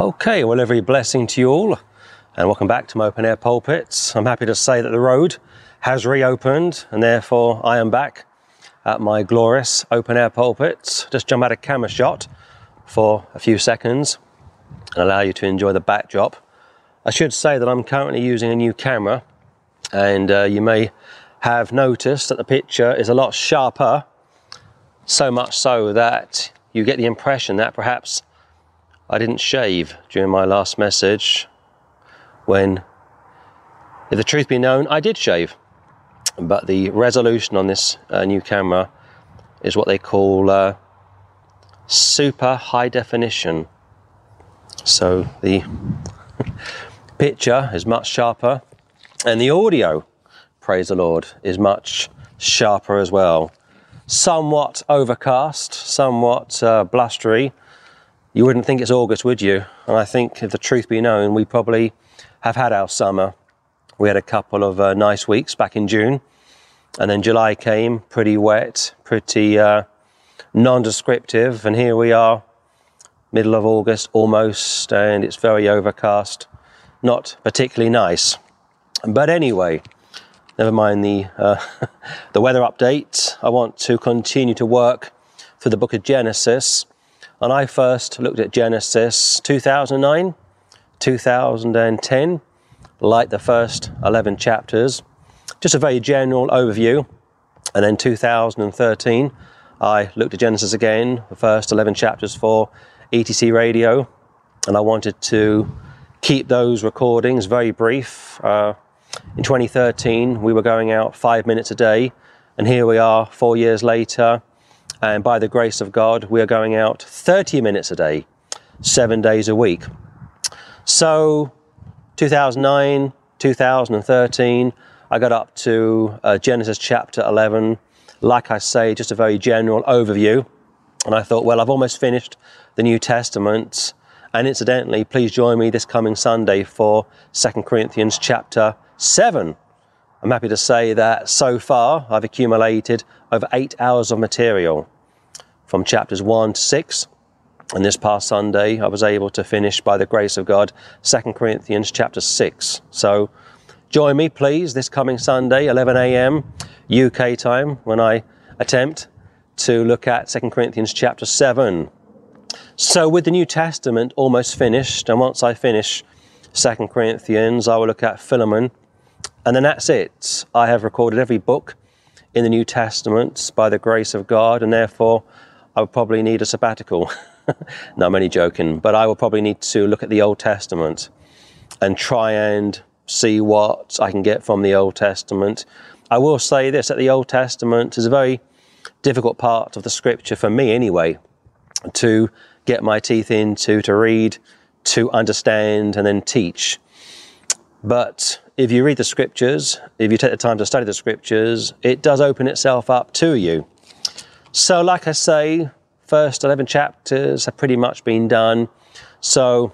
Okay, well, every blessing to you all, and welcome back to my open air pulpits. I'm happy to say that the road has reopened, and therefore I am back at my glorious open air pulpits. Just jump out a camera shot for a few seconds and allow you to enjoy the backdrop. I should say that I'm currently using a new camera, and uh, you may have noticed that the picture is a lot sharper, so much so that you get the impression that perhaps I didn't shave during my last message when, if the truth be known, I did shave. But the resolution on this uh, new camera is what they call uh, super high definition. So the picture is much sharper, and the audio, praise the Lord, is much sharper as well. Somewhat overcast, somewhat uh, blustery, you wouldn't think it's August, would you? And I think, if the truth be known, we probably have had our summer. We had a couple of uh, nice weeks back in June, and then July came, pretty wet, pretty uh, non-descriptive, and here we are, middle of August almost, and it's very overcast, not particularly nice. But anyway, never mind the uh, the weather update. I want to continue to work through the book of Genesis and I first looked at Genesis 2009, 2010, like the first 11 chapters, just a very general overview. And then 2013, I looked at Genesis again, the first 11 chapters for ETC Radio, and I wanted to keep those recordings very brief. Uh, in 2013, we were going out five minutes a day, and here we are four years later and by the grace of God, we are going out 30 minutes a day, seven days a week. So, 2009, 2013, I got up to uh, Genesis chapter 11. Like I say, just a very general overview. And I thought, well, I've almost finished the New Testament. And incidentally, please join me this coming Sunday for 2 Corinthians chapter 7. I'm happy to say that so far I've accumulated over eight hours of material from chapters 1 to 6. And this past Sunday, I was able to finish, by the grace of God, 2 Corinthians chapter 6. So join me, please, this coming Sunday, 11 a.m. UK time, when I attempt to look at 2 Corinthians chapter 7. So, with the New Testament almost finished, and once I finish 2 Corinthians, I will look at Philemon, and then that's it. I have recorded every book in the New Testament by the grace of God, and therefore I would probably need a sabbatical. no, I'm only joking, but I will probably need to look at the Old Testament and try and see what I can get from the Old Testament. I will say this that the Old Testament is a very difficult part of the scripture for me anyway to get my teeth into, to read, to understand, and then teach. But if you read the scriptures, if you take the time to study the scriptures, it does open itself up to you. So, like I say, first 11 chapters have pretty much been done. So,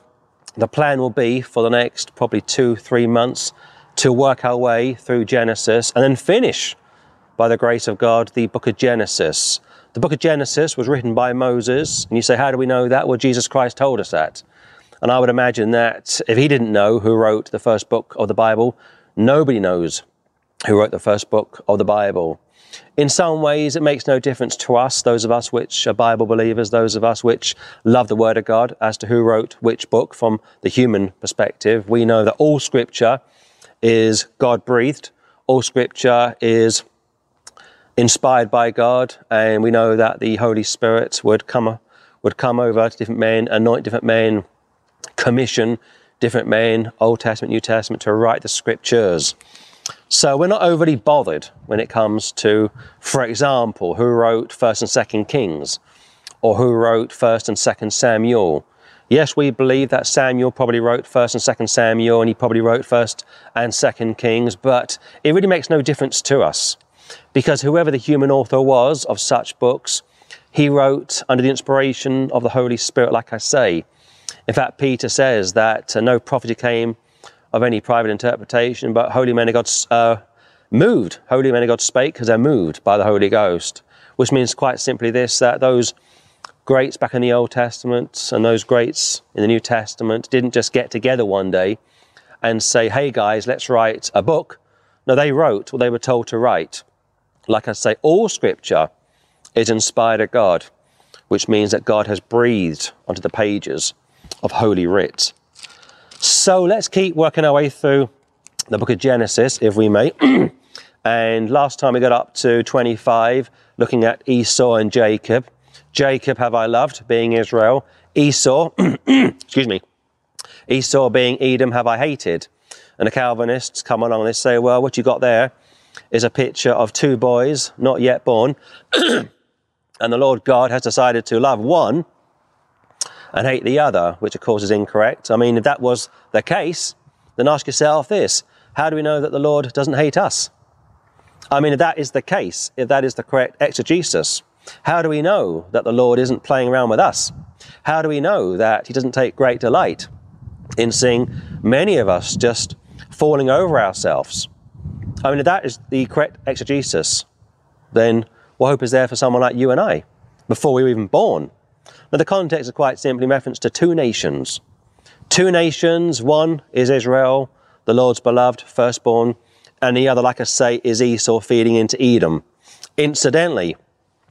the plan will be for the next probably two, three months to work our way through Genesis and then finish, by the grace of God, the book of Genesis. The book of Genesis was written by Moses, and you say, How do we know that? Well, Jesus Christ told us that. And I would imagine that if he didn't know who wrote the first book of the Bible, nobody knows who wrote the first book of the Bible. In some ways, it makes no difference to us, those of us which are Bible believers, those of us which love the Word of God, as to who wrote which book from the human perspective. We know that all Scripture is God breathed, all Scripture is inspired by God, and we know that the Holy Spirit would come, would come over to different men, anoint different men, commission different men, Old Testament, New Testament, to write the Scriptures. So we're not overly bothered when it comes to, for example, who wrote 1st and 2nd Kings or who wrote 1st and 2nd Samuel. Yes, we believe that Samuel probably wrote 1st and 2nd Samuel and he probably wrote 1st and 2nd Kings, but it really makes no difference to us because whoever the human author was of such books, he wrote under the inspiration of the Holy Spirit, like I say. In fact, Peter says that uh, no prophecy came of any private interpretation, but holy men of God uh, moved. Holy men of God spake because they're moved by the Holy Ghost, which means quite simply this that those greats back in the Old Testament and those greats in the New Testament didn't just get together one day and say, hey guys, let's write a book. No, they wrote what they were told to write. Like I say, all scripture is inspired of God, which means that God has breathed onto the pages of Holy Writ. So let's keep working our way through the book of Genesis, if we may. and last time we got up to 25, looking at Esau and Jacob. Jacob have I loved, being Israel. Esau, excuse me, Esau being Edom have I hated. And the Calvinists come along and they say, well, what you got there is a picture of two boys not yet born. and the Lord God has decided to love one and hate the other, which of course is incorrect. I mean, if that was the case, then ask yourself this how do we know that the Lord doesn't hate us? I mean, if that is the case, if that is the correct exegesis, how do we know that the Lord isn't playing around with us? How do we know that He doesn't take great delight in seeing many of us just falling over ourselves? I mean, if that is the correct exegesis, then what hope is there for someone like you and I before we were even born? Now, the context is quite simply reference to two nations. Two nations, one is Israel, the Lord's beloved firstborn, and the other, like I say, is Esau feeding into Edom. Incidentally,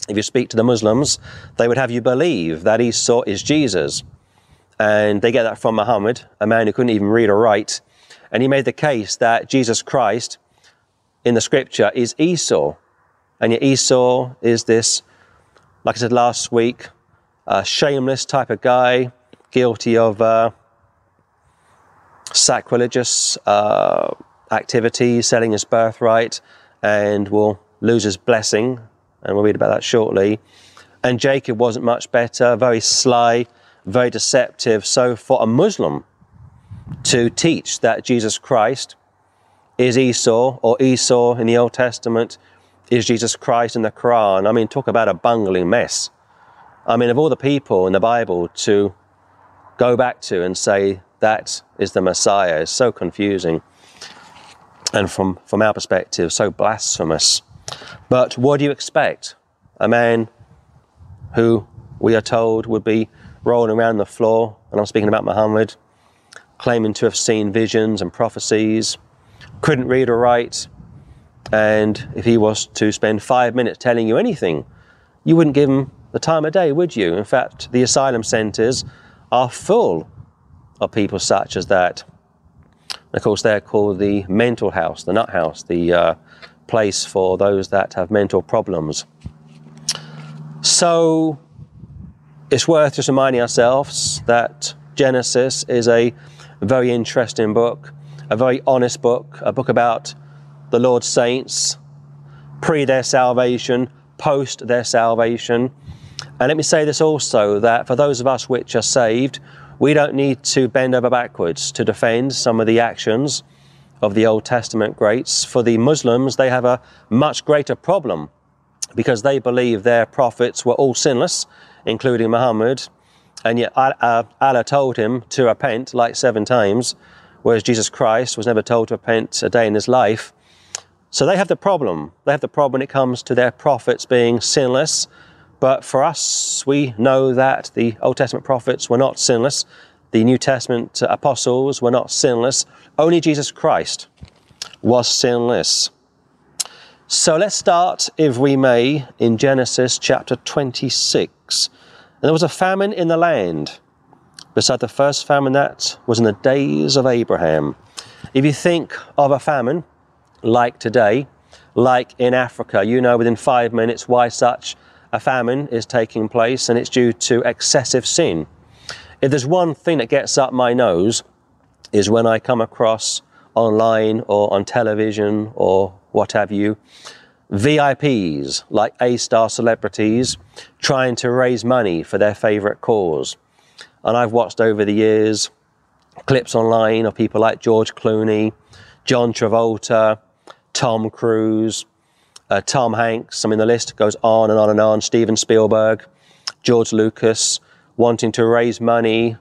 if you speak to the Muslims, they would have you believe that Esau is Jesus. And they get that from Muhammad, a man who couldn't even read or write. And he made the case that Jesus Christ in the scripture is Esau. And yet Esau is this, like I said last week, a shameless type of guy, guilty of uh, sacrilegious uh, activities, selling his birthright, and will lose his blessing and we'll read about that shortly. And Jacob wasn't much better, very sly, very deceptive. So, for a Muslim to teach that Jesus Christ is Esau, or Esau in the Old Testament is Jesus Christ in the Quran, I mean, talk about a bungling mess. I mean, of all the people in the Bible to go back to and say that is the Messiah is so confusing. And from, from our perspective, so blasphemous. But what do you expect? A man who we are told would be rolling around the floor, and I'm speaking about Muhammad, claiming to have seen visions and prophecies, couldn't read or write, and if he was to spend five minutes telling you anything, you wouldn't give him the time of day, would you? In fact, the asylum centres are full of people such as that. of course, they're called the mental house, the nut house, the uh, place for those that have mental problems. So it's worth just reminding ourselves that Genesis is a very interesting book, a very honest book, a book about the Lord's saints, pre their salvation, post their salvation. And let me say this also that for those of us which are saved, we don't need to bend over backwards to defend some of the actions of the Old Testament greats. For the Muslims, they have a much greater problem because they believe their prophets were all sinless, including Muhammad, and yet uh, Allah told him to repent like seven times, whereas Jesus Christ was never told to repent a day in his life. So they have the problem. They have the problem when it comes to their prophets being sinless. But for us, we know that the Old Testament prophets were not sinless. The New Testament uh, apostles were not sinless. Only Jesus Christ was sinless. So let's start, if we may, in Genesis chapter 26. And there was a famine in the land, beside the first famine that was in the days of Abraham. If you think of a famine like today, like in Africa, you know within five minutes why such a famine is taking place, and it's due to excessive sin. If there's one thing that gets up my nose, is when I come across online or on television or what have you, VIPs like A star celebrities trying to raise money for their favourite cause. And I've watched over the years clips online of people like George Clooney, John Travolta, Tom Cruise, uh, Tom Hanks. I mean, the list goes on and on and on. Steven Spielberg, George Lucas, wanting to raise money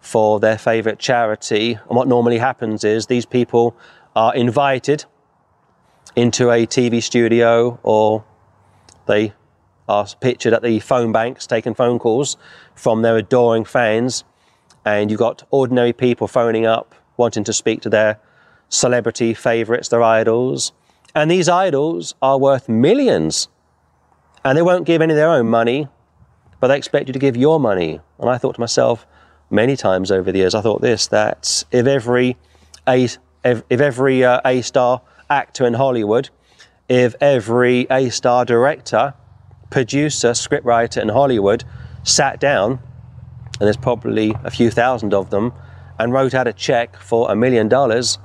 for their favorite charity. And what normally happens is these people are invited into a TV studio or they are pictured at the phone banks taking phone calls from their adoring fans, and you've got ordinary people phoning up wanting to speak to their celebrity favourites, their idols. And these idols are worth millions. And they won't give any of their own money, but they expect you to give your money. And I thought to myself many times over the years, I thought this that if every A, if every uh, A star actor in Hollywood, if every A star director, producer, scriptwriter in Hollywood sat down, and there's probably a few thousand of them, and wrote out a check for a million dollars,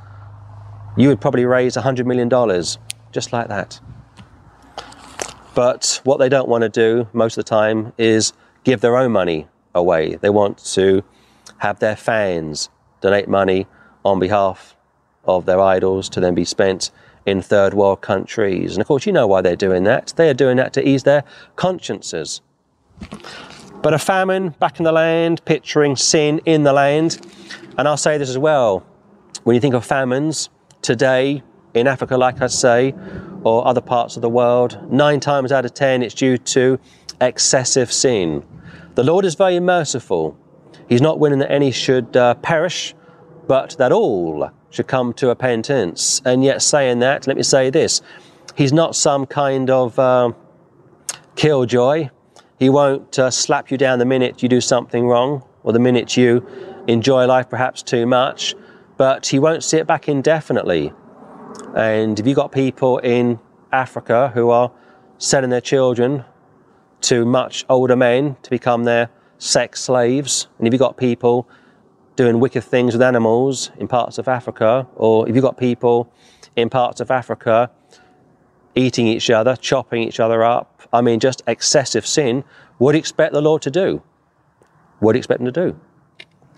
you would probably raise a hundred million dollars just like that. But what they don't want to do most of the time is give their own money away. They want to have their fans donate money on behalf of their idols to then be spent in third world countries. And of course, you know why they're doing that. They are doing that to ease their consciences. But a famine back in the land, picturing sin in the land. And I'll say this as well. When you think of famines today in Africa, like I say, or other parts of the world, nine times out of ten it's due to excessive sin. The Lord is very merciful. He's not willing that any should uh, perish, but that all should come to repentance. And yet, saying that, let me say this He's not some kind of uh, killjoy. He won't uh, slap you down the minute you do something wrong or the minute you enjoy life perhaps too much, but He won't sit back indefinitely. And if you've got people in Africa who are selling their children to much older men to become their sex slaves, and if you've got people doing wicked things with animals in parts of Africa, or if you've got people in parts of Africa eating each other, chopping each other up, I mean, just excessive sin, what do you expect the Lord to do? What do you expect Him to do?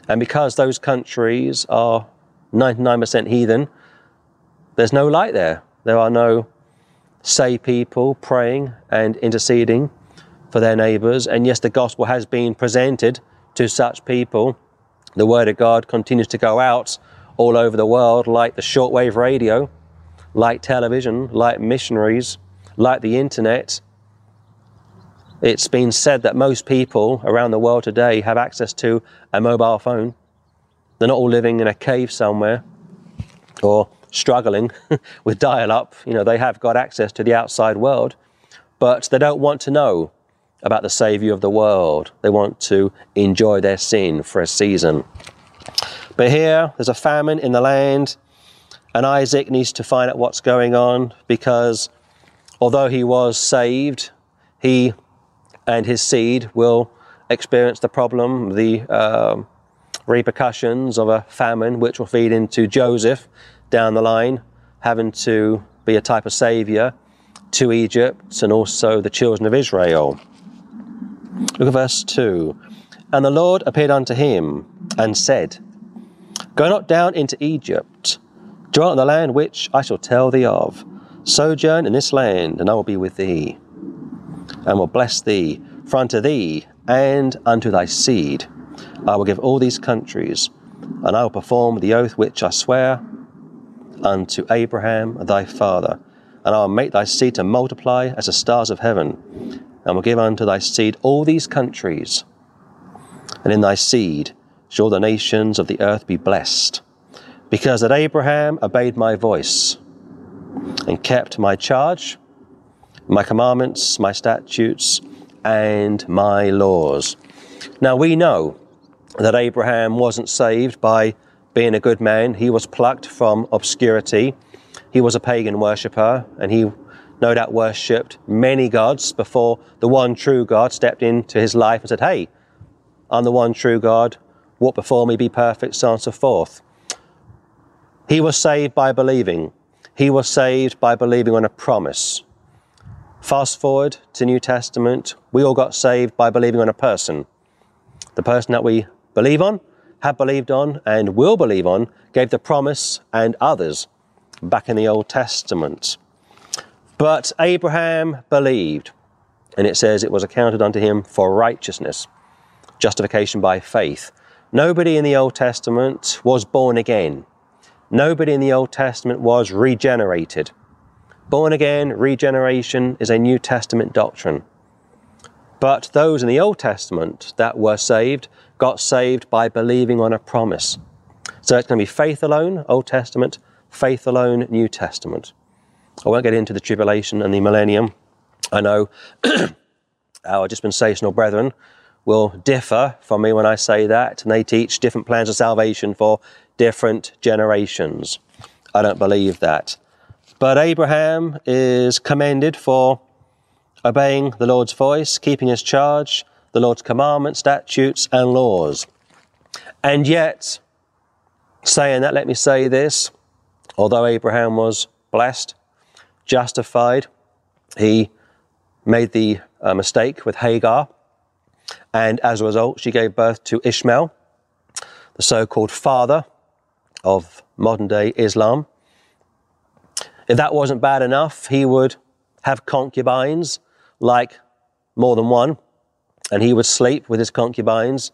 And because those countries are 99% heathen, there's no light there. There are no say people praying and interceding for their neighbours. And yes, the gospel has been presented to such people the Word of God continues to go out all over the world, like the shortwave radio, like television, like missionaries, like the internet. It's been said that most people around the world today have access to a mobile phone. They're not all living in a cave somewhere or struggling with dial up. You know, they have got access to the outside world, but they don't want to know about the Saviour of the world. They want to enjoy their sin for a season. But here, there's a famine in the land, and Isaac needs to find out what's going on because although he was saved, he and his seed will experience the problem, the uh, repercussions of a famine, which will feed into Joseph down the line, having to be a type of saviour to Egypt and also the children of Israel. Look at verse 2. And the Lord appeared unto him and said, Go not down into Egypt, dwell in the land which I shall tell thee of. Sojourn in this land, and I will be with thee, and will bless thee, for unto thee and unto thy seed I will give all these countries, and I will perform the oath which I swear unto Abraham thy father, and I will make thy seed to multiply as the stars of heaven, and will give unto thy seed all these countries. And in thy seed shall the nations of the earth be blessed, because that Abraham obeyed my voice and kept my charge, my commandments, my statutes, and my laws. Now we know that Abraham wasn't saved by being a good man. He was plucked from obscurity. He was a pagan worshipper, and he no doubt worshipped many gods before the one true God stepped into his life and said, Hey, I'm the one true God. Walk before me, be perfect, so on and so forth. He was saved by believing. He was saved by believing on a promise. Fast forward to New Testament, we all got saved by believing on a person. The person that we believe on, have believed on, and will believe on gave the promise and others back in the Old Testament. But Abraham believed, and it says it was accounted unto him for righteousness, justification by faith. Nobody in the Old Testament was born again. Nobody in the Old Testament was regenerated. Born again, regeneration is a New Testament doctrine. But those in the Old Testament that were saved got saved by believing on a promise. So it's going to be faith alone, Old Testament, faith alone, New Testament. I won't get into the tribulation and the millennium. I know our dispensational brethren will differ from me when I say that, and they teach different plans of salvation for different generations. I don't believe that. But Abraham is commended for obeying the Lord's voice, keeping his charge, the Lord's commandments, statutes, and laws. And yet, saying that, let me say this although Abraham was blessed, justified, he made the uh, mistake with Hagar, and as a result, she gave birth to Ishmael, the so called father of modern day Islam. If that wasn't bad enough, he would have concubines, like more than one, and he would sleep with his concubines,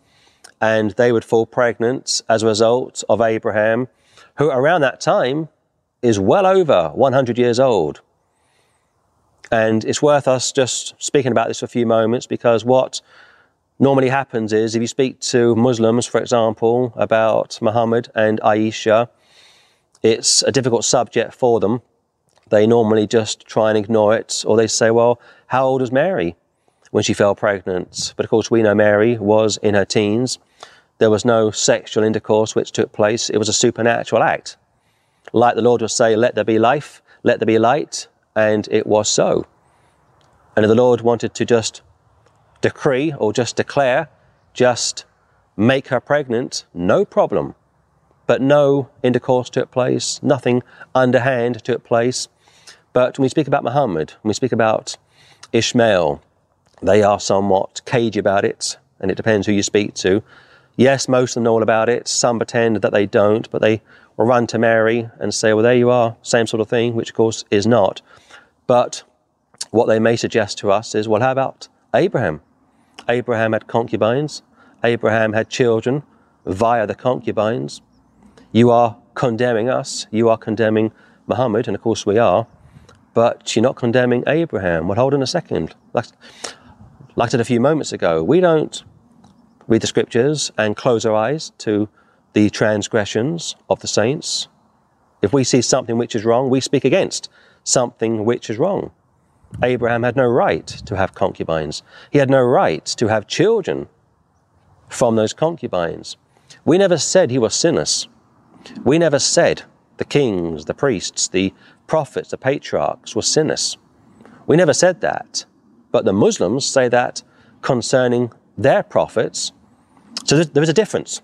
and they would fall pregnant as a result of Abraham, who around that time is well over 100 years old. And it's worth us just speaking about this for a few moments because what normally happens is if you speak to Muslims, for example, about Muhammad and Aisha, it's a difficult subject for them they normally just try and ignore it, or they say, well, how old was Mary when she fell pregnant? But of course, we know Mary was in her teens. There was no sexual intercourse which took place, it was a supernatural act. Like the Lord would say, let there be life, let there be light, and it was so. And if the Lord wanted to just decree or just declare, just make her pregnant, no problem. But no intercourse took place, nothing underhand took place. But when we speak about Muhammad, when we speak about Ishmael, they are somewhat cagey about it, and it depends who you speak to. Yes, most of them know all about it. Some pretend that they don't, but they will run to Mary and say, well, there you are, same sort of thing, which of course is not. But what they may suggest to us is, well, how about Abraham? Abraham had concubines, Abraham had children via the concubines. You are condemning us, you are condemning Muhammad, and of course we are but you're not condemning Abraham. Well, hold on a second. Like, like I said a few moments ago, we don't read the scriptures and close our eyes to the transgressions of the saints. If we see something which is wrong, we speak against something which is wrong. Abraham had no right to have concubines. He had no right to have children from those concubines. We never said he was sinless. We never said the kings, the priests, the prophets, the patriarchs were sinners. We never said that. But the Muslims say that concerning their prophets. So there is a difference.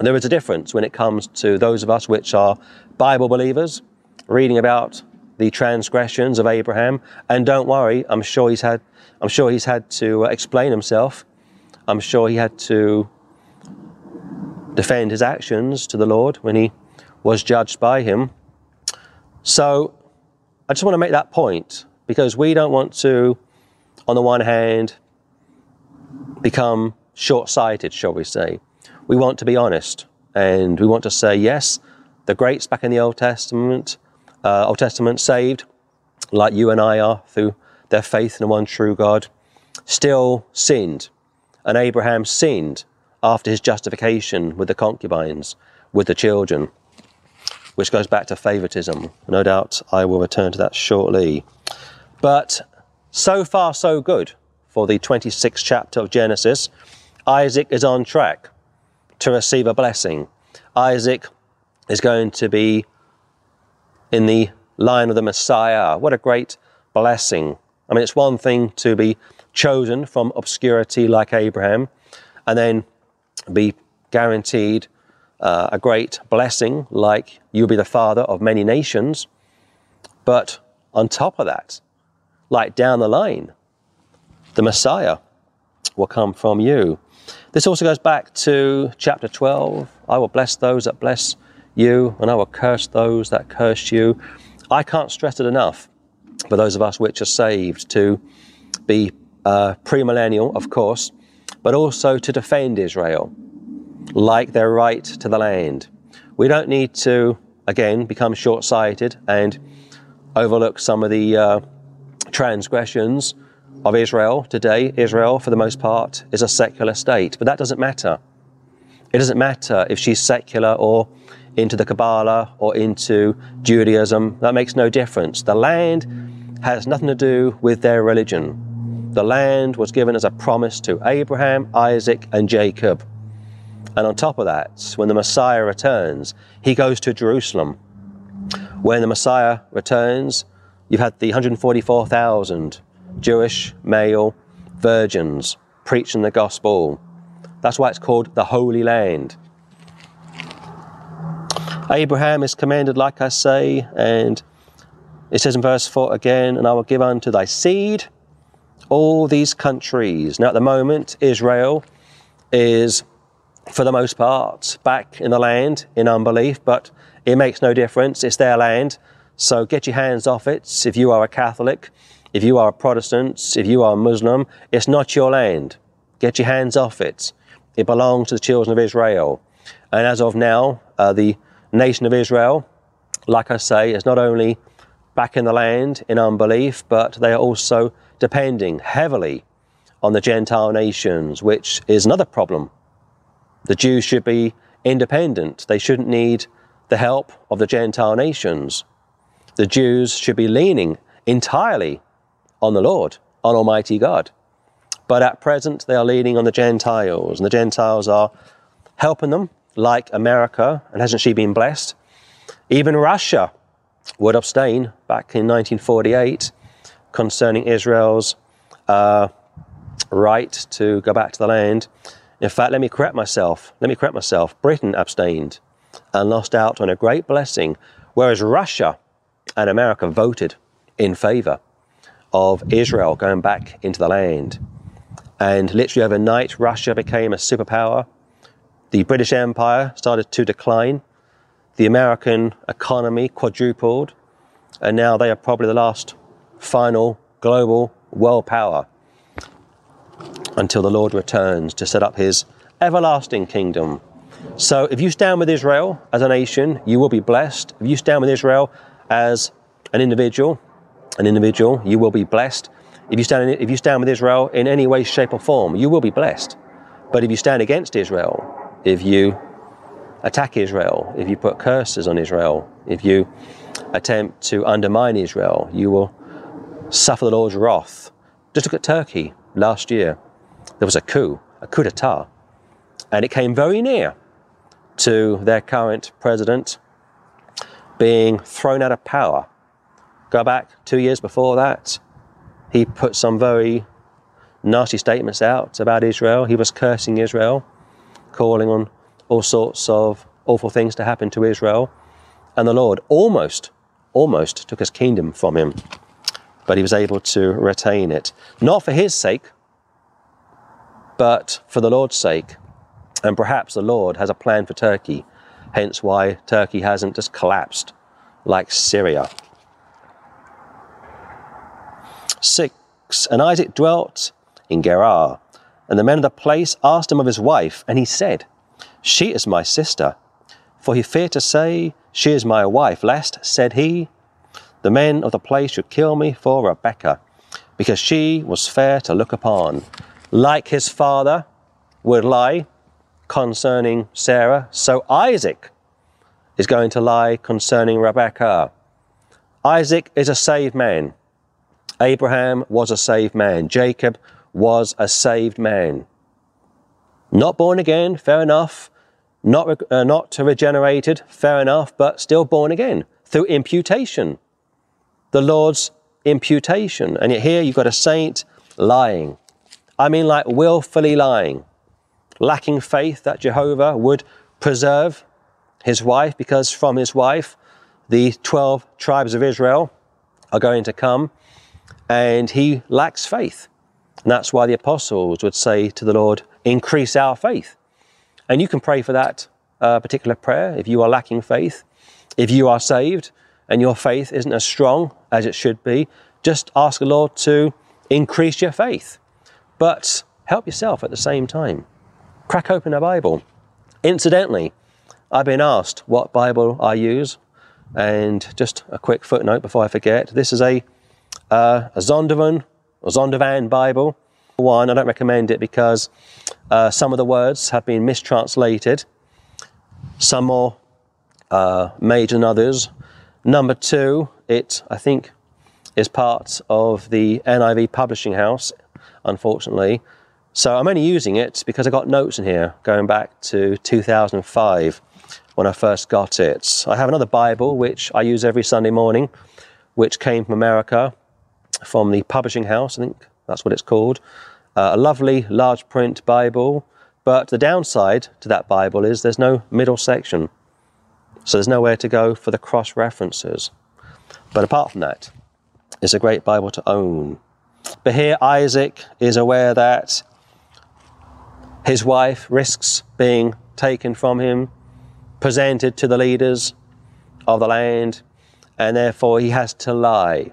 There is a difference when it comes to those of us which are Bible believers, reading about the transgressions of Abraham. And don't worry, I'm sure he's had, I'm sure he's had to uh, explain himself. I'm sure he had to defend his actions to the Lord when he was judged by him. So I just want to make that point because we don't want to, on the one hand, become short sighted, shall we say. We want to be honest and we want to say, yes, the greats back in the Old Testament, uh, Old Testament saved, like you and I are through their faith in the one true God, still sinned. And Abraham sinned after his justification with the concubines, with the children which goes back to favoritism. No doubt I will return to that shortly. But so far, so good for the 26th chapter of Genesis. Isaac is on track to receive a blessing. Isaac is going to be in the line of the Messiah. What a great blessing. I mean, it's one thing to be chosen from obscurity like Abraham and then be guaranteed uh, a great blessing, like you'll be the father of many nations. But on top of that, like down the line, the Messiah will come from you. This also goes back to chapter 12. I will bless those that bless you, and I will curse those that curse you. I can't stress it enough for those of us which are saved to be uh, premillennial, of course, but also to defend Israel like their right to the land. We don't need to, again, become short sighted and overlook some of the uh, transgressions of Israel today, Israel, for the most part, is a secular state. But that doesn't matter. It doesn't matter if she's secular or into the Kabbalah or into Judaism. That makes no difference. The land has nothing to do with their religion. The land was given as a promise to Abraham, Isaac, and Jacob. And on top of that, when the Messiah returns, he goes to Jerusalem. When the Messiah returns, you've had the 144,000 Jewish male virgins preaching the gospel. That's why it's called the Holy Land. Abraham is commanded, like I say, and it says in verse 4 again, and I will give unto thy seed all these countries. Now, at the moment, Israel is, for the most part, back in the land in unbelief, but it makes no difference. It's their land. So get your hands off it. If you are a Catholic, if you are a Protestant, if you are a Muslim, it's not your land. Get your hands off it. It belongs to the children of Israel. And as of now, uh, the nation of Israel, like I say, is not only back in the land in unbelief, but they are also depending heavily on the Gentile nations, which is another problem. The Jews should be independent. They shouldn't need the help of the Gentile nations. The Jews should be leaning entirely on the Lord, on Almighty God. But at present, they are leaning on the Gentiles, and the Gentiles are helping them, like America, and hasn't she been blessed? Even Russia would abstain back in 1948 concerning Israel's uh, right to go back to the land. In fact, let me correct myself. Let me correct myself. Britain abstained and lost out on a great blessing, whereas Russia and America voted in favor of Israel going back into the land. And literally overnight, Russia became a superpower. The British Empire started to decline. The American economy quadrupled. And now they are probably the last final global world power until the Lord returns to set up his everlasting kingdom. So if you stand with Israel as a nation, you will be blessed. If you stand with Israel as an individual, an individual, you will be blessed. If you stand, in, if you stand with Israel in any way, shape, or form, you will be blessed. But if you stand against Israel, if you attack Israel, if you put curses on Israel, if you attempt to undermine Israel, you will suffer the Lord's wrath. Just look at Turkey last year. There was a coup, a coup d'etat, and it came very near to their current president being thrown out of power. Go back two years before that, he put some very nasty statements out about Israel. He was cursing Israel, calling on all sorts of awful things to happen to Israel. And the Lord almost, almost took his kingdom from him but he was able to retain it. Not for his sake, but for the Lord's sake. And perhaps the Lord has a plan for Turkey, hence why Turkey hasn't just collapsed like Syria. 6. And Isaac dwelt in Gerar, and the men of the place asked him of his wife, and he said, She is my sister. For he feared to say, She is my wife, lest, said he, the men of the place should kill me for Rebekah, because she was fair to look upon. Like his father would lie concerning Sarah, so Isaac is going to lie concerning Rebekah. Isaac is a saved man. Abraham was a saved man. Jacob was a saved man. Not born again, fair enough. Not, uh, not regenerated, fair enough, but still born again through imputation the Lord's imputation. And yet here you've got a saint lying. I mean, like willfully lying, lacking faith that Jehovah would preserve his wife, because from his wife, the 12 tribes of Israel are going to come, and he lacks faith. And that's why the apostles would say to the Lord, Increase our faith. And you can pray for that uh, particular prayer if you are lacking faith. If you are saved, and your faith isn't as strong as it should be, just ask the Lord to increase your faith. But help yourself at the same time. Crack open a Bible. Incidentally, I've been asked what Bible I use, and just a quick footnote before I forget this is a, uh, a Zondervan Zondervan Bible. One, I don't recommend it because uh, some of the words have been mistranslated, some more uh, made than others. Number two, it, I think, is part of the NIV publishing house, unfortunately. So I'm only using it because I got notes in here going back to 2005 when I first got it. I have another Bible which I use every Sunday morning, which came from America, from the publishing house, I think that's what it's called. Uh, a lovely large print Bible, but the downside to that Bible is there's no middle section. So there's nowhere to go for the cross references. But apart from that, it's a great Bible to own. But here Isaac is aware that his wife risks being taken from him, presented to the leaders of the land, and therefore he has to lie.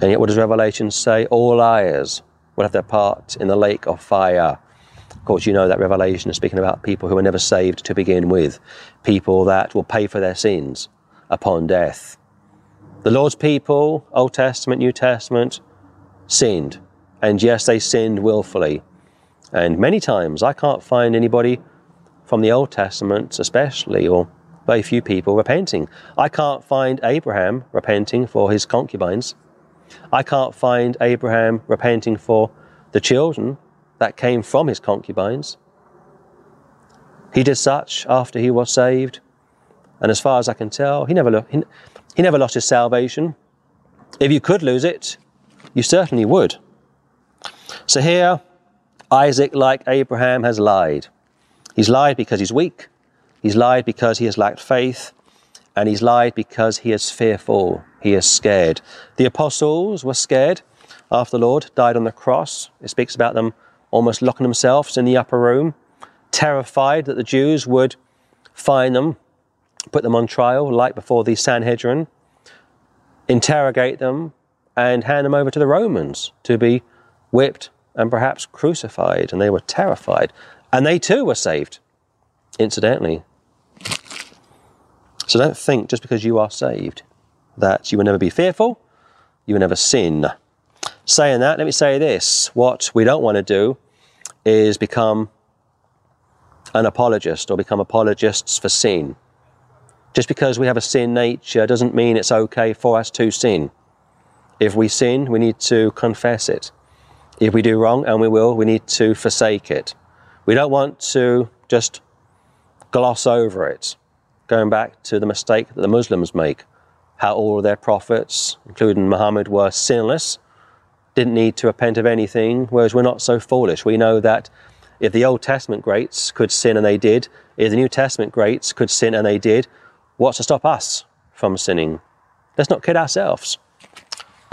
And yet, what does Revelation say? All liars will have their part in the lake of fire. Of course, you know that Revelation is speaking about people who were never saved to begin with, people that will pay for their sins upon death. The Lord's people, Old Testament, New Testament, sinned. And yes, they sinned willfully. And many times I can't find anybody from the Old Testament, especially, or very few people repenting. I can't find Abraham repenting for his concubines. I can't find Abraham repenting for the children that came from his concubines. He did such after he was saved, and as far as I can tell, he never, lo- he, he never lost his salvation. If you could lose it, you certainly would. So here, Isaac, like Abraham, has lied. He's lied because he's weak, he's lied because he has lacked faith, and he's lied because he is fearful, he is scared. The apostles were scared after the Lord died on the cross. It speaks about them almost locking themselves in the upper room, terrified that the Jews would find them, put them on trial, like before the Sanhedrin, interrogate them, and hand them over to the Romans to be whipped and perhaps crucified. And they were terrified. And they too were saved, incidentally. So don't think just because you are saved that you will never be fearful, you will never sin. Saying that, let me say this what we don't want to do is become an apologist or become apologists for sin. Just because we have a sin nature doesn't mean it's okay for us to sin. If we sin, we need to confess it. If we do wrong, and we will, we need to forsake it. We don't want to just gloss over it, going back to the mistake that the Muslims make, how all of their prophets, including Muhammad, were sinless, didn't need to repent of anything, whereas we're not so foolish. We know that if the Old Testament greats could sin and they did, if the New Testament greats could sin and they did, what's to stop us from sinning? Let's not kid ourselves.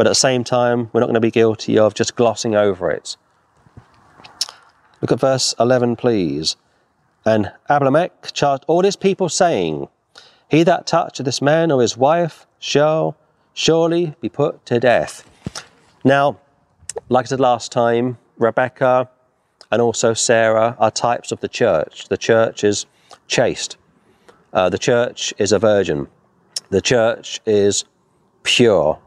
But at the same time, we're not going to be guilty of just glossing over it. Look at verse 11, please. And Abimelech charged all his people, saying, He that toucheth this man or his wife shall surely be put to death. Now, like I said last time, Rebecca and also Sarah are types of the church. The church is chaste. Uh, the church is a virgin. The church is pure.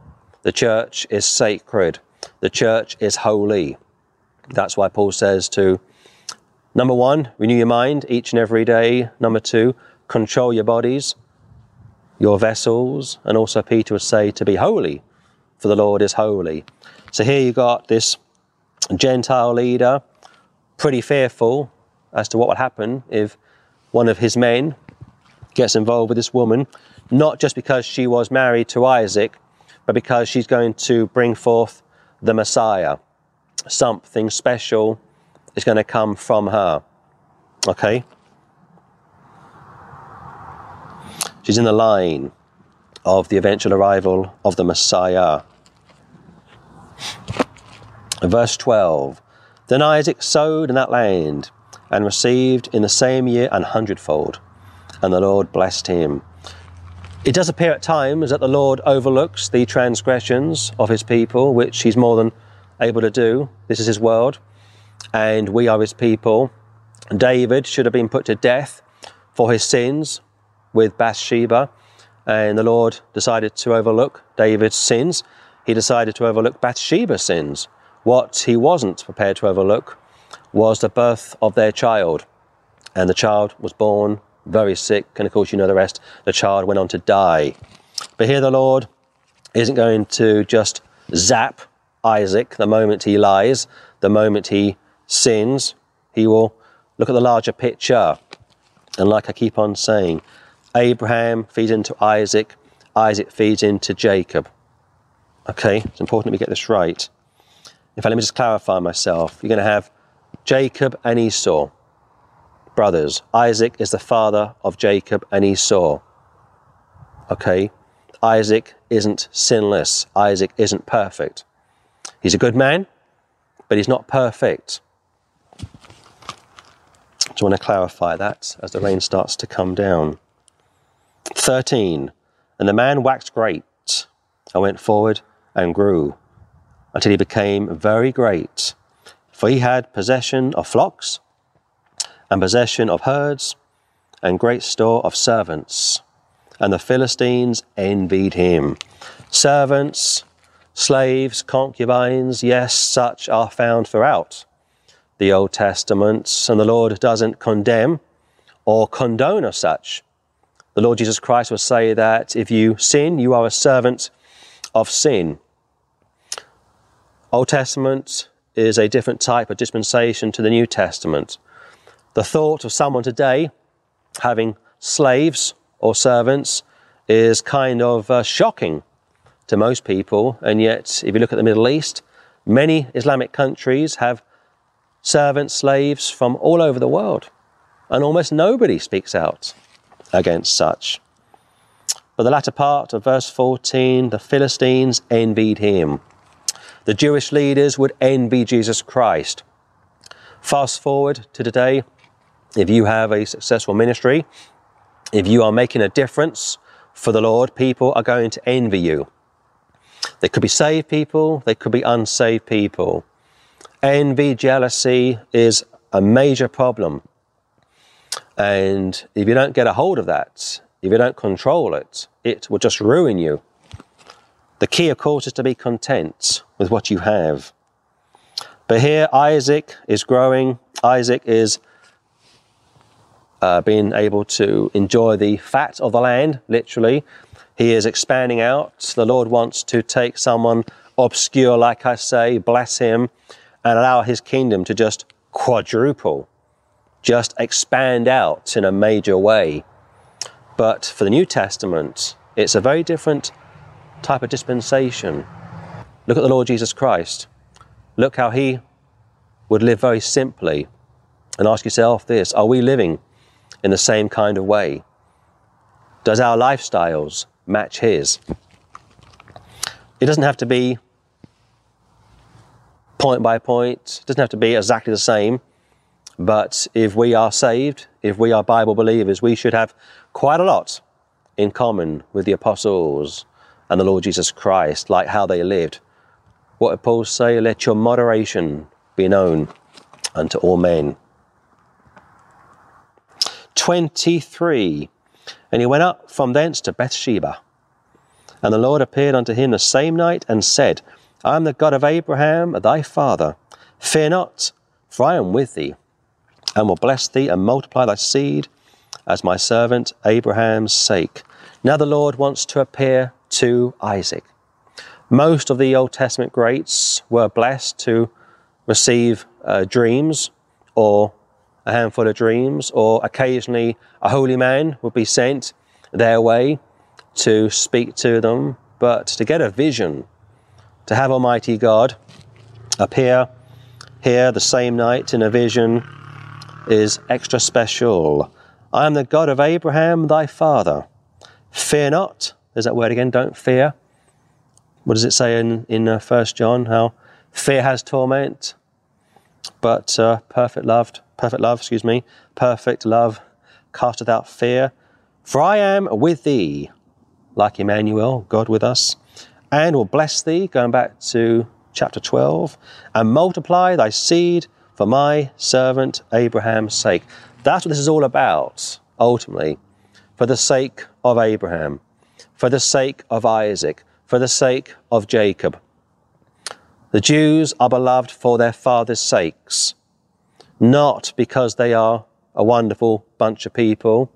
The church is sacred. The church is holy. That's why Paul says to number one, renew your mind each and every day. Number two, control your bodies, your vessels. And also, Peter would say to be holy, for the Lord is holy. So here you got this Gentile leader, pretty fearful as to what would happen if one of his men gets involved with this woman, not just because she was married to Isaac, but because she's going to bring forth the Messiah. Something special is going to come from her. Okay? She's in the line of the eventual arrival of the Messiah. Verse 12 Then Isaac sowed in that land and received in the same year an hundredfold, and the Lord blessed him. It does appear at times that the Lord overlooks the transgressions of his people, which he's more than able to do. This is his world, and we are his people. David should have been put to death for his sins with Bathsheba, and the Lord decided to overlook David's sins he decided to overlook Bathsheba's sins. What he wasn't prepared to overlook was the birth of their child. And the child was born very sick, and of course, you know the rest. The child went on to die. But here, the Lord isn't going to just zap Isaac the moment he lies, the moment he sins. He will look at the larger picture. And like I keep on saying, Abraham feeds into Isaac, Isaac feeds into Jacob. Okay, it's important we get this right. In fact, let me just clarify myself. You're going to have Jacob and Esau, brothers. Isaac is the father of Jacob and Esau. Okay, Isaac isn't sinless. Isaac isn't perfect. He's a good man, but he's not perfect. Just want to clarify that as the rain starts to come down. 13. And the man waxed great and went forward and grew until he became very great. For he had possession of flocks and possession of herds and great store of servants. And the Philistines envied him. Servants, slaves, concubines, yes, such are found throughout the Old Testament, and the Lord doesn't condemn or condone such. The Lord Jesus Christ will say that if you sin, you are a servant of sin. Old Testament is a different type of dispensation to the New Testament. The thought of someone today having slaves or servants is kind of uh, shocking to most people, and yet, if you look at the Middle East, many Islamic countries have servants, slaves from all over the world, and almost nobody speaks out against such. But the latter part of verse 14, the Philistines envied him. The Jewish leaders would envy Jesus Christ. Fast forward to today, if you have a successful ministry, if you are making a difference for the Lord, people are going to envy you. They could be saved people, they could be unsaved people. Envy, jealousy is a major problem. And if you don't get a hold of that, if you don't control it, it will just ruin you. The key, of course, is to be content with what you have. But here, Isaac is growing. Isaac is uh, being able to enjoy the fat of the land, literally. He is expanding out. The Lord wants to take someone obscure, like I say, bless him, and allow his kingdom to just quadruple, just expand out in a major way. But for the New Testament, it's a very different type of dispensation. Look at the Lord Jesus Christ. Look how he would live very simply. And ask yourself this are we living in the same kind of way? Does our lifestyles match his? It doesn't have to be point by point. It doesn't have to be exactly the same. But if we are saved, if we are Bible believers, we should have quite a lot in common with the apostles and the Lord Jesus Christ, like how they lived. What did Paul say? Let your moderation be known unto all men. 23. And he went up from thence to Beersheba. And the Lord appeared unto him the same night and said, I am the God of Abraham, thy father. Fear not, for I am with thee, and will bless thee and multiply thy seed as my servant Abraham's sake. Now the Lord wants to appear to Isaac. Most of the Old Testament greats were blessed to receive uh, dreams or a handful of dreams, or occasionally a holy man would be sent their way to speak to them. But to get a vision to have Almighty God appear here the same night in a vision is extra special. I am the God of Abraham, thy father. Fear not. There's that word again, don't fear. What does it say in, in uh, 1 John? How fear has torment, but uh, perfect love, perfect love, excuse me, perfect love casteth out fear. For I am with thee, like Emmanuel, God with us and will bless thee, going back to chapter 12, and multiply thy seed for my servant Abraham's sake. That's what this is all about, ultimately, for the sake of Abraham, for the sake of Isaac, for the sake of Jacob. The Jews are beloved for their fathers' sakes, not because they are a wonderful bunch of people.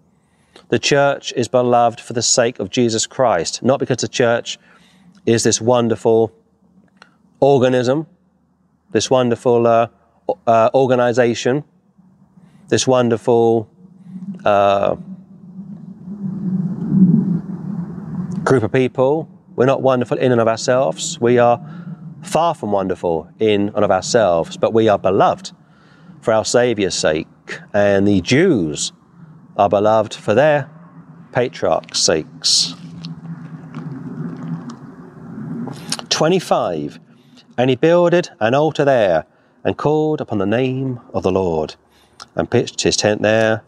The church is beloved for the sake of Jesus Christ, not because the church is this wonderful organism, this wonderful uh, uh, organization, this wonderful uh, group of people. We're not wonderful in and of ourselves. We are far from wonderful in and of ourselves, but we are beloved for our Saviour's sake. And the Jews are beloved for their patriarchs' sakes. 25. And he builded an altar there and called upon the name of the Lord and pitched his tent there.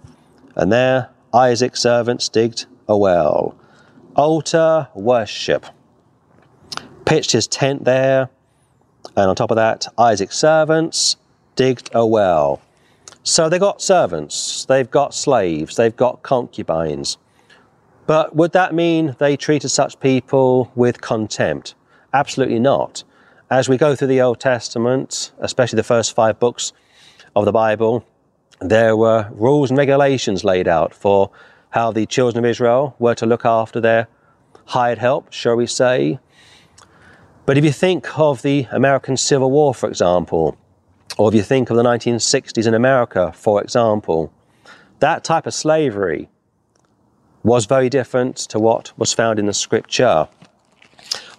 And there Isaac's servants digged a well. Altar worship. Pitched his tent there. And on top of that, Isaac's servants digged a well. So they got servants, they've got slaves, they've got concubines. But would that mean they treated such people with contempt? Absolutely not. As we go through the Old Testament, especially the first five books of the Bible, there were rules and regulations laid out for how the children of Israel were to look after their hired help, shall we say. But if you think of the American Civil War, for example, or if you think of the 1960s in America, for example, that type of slavery was very different to what was found in the scripture.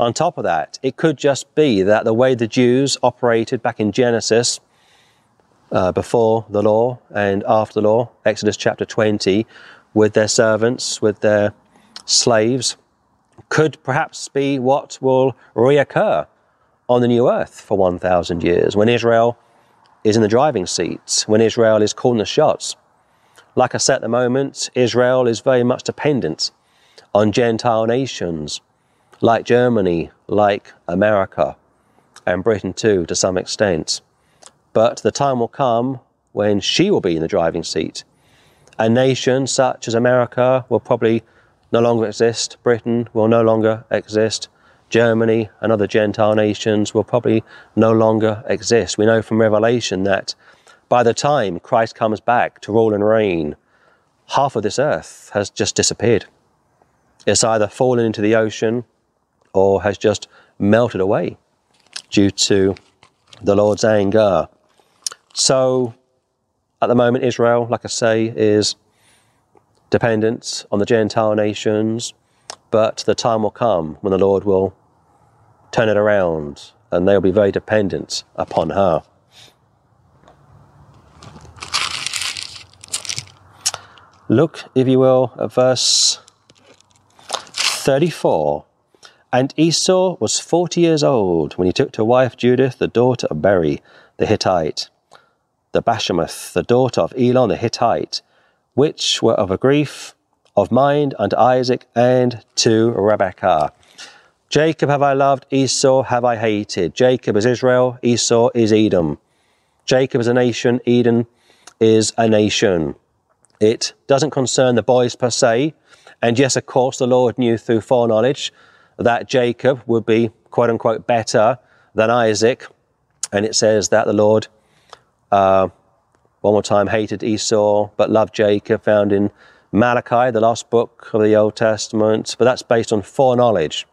On top of that, it could just be that the way the Jews operated back in Genesis, uh, before the law and after the law, Exodus chapter 20, with their servants, with their slaves, could perhaps be what will reoccur on the new earth for 1,000 years when Israel is in the driving seat, when Israel is calling the shots. Like I said at the moment, Israel is very much dependent on Gentile nations like Germany, like America, and Britain too, to some extent. But the time will come when she will be in the driving seat. A nation such as America will probably no longer exist, Britain will no longer exist, Germany and other Gentile nations will probably no longer exist. We know from Revelation that by the time Christ comes back to rule and reign, half of this earth has just disappeared. It's either fallen into the ocean or has just melted away due to the Lord's anger. So, at the moment, Israel, like I say, is dependent on the Gentile nations, but the time will come when the Lord will turn it around and they'll be very dependent upon her. Look, if you will, at verse 34. And Esau was forty years old when he took to wife Judith, the daughter of Beeri the Hittite, the Bashemath, the daughter of Elon the Hittite, which were of a grief of mind unto Isaac and to Rebekah. Jacob have I loved, Esau have I hated. Jacob is Israel, Esau is Edom. Jacob is a nation, Edom is a nation. It doesn't concern the boys per se. And yes, of course, the Lord knew through foreknowledge that Jacob would be quote unquote better than Isaac. And it says that the Lord, uh, one more time, hated Esau but loved Jacob, found in Malachi, the last book of the Old Testament. But that's based on foreknowledge.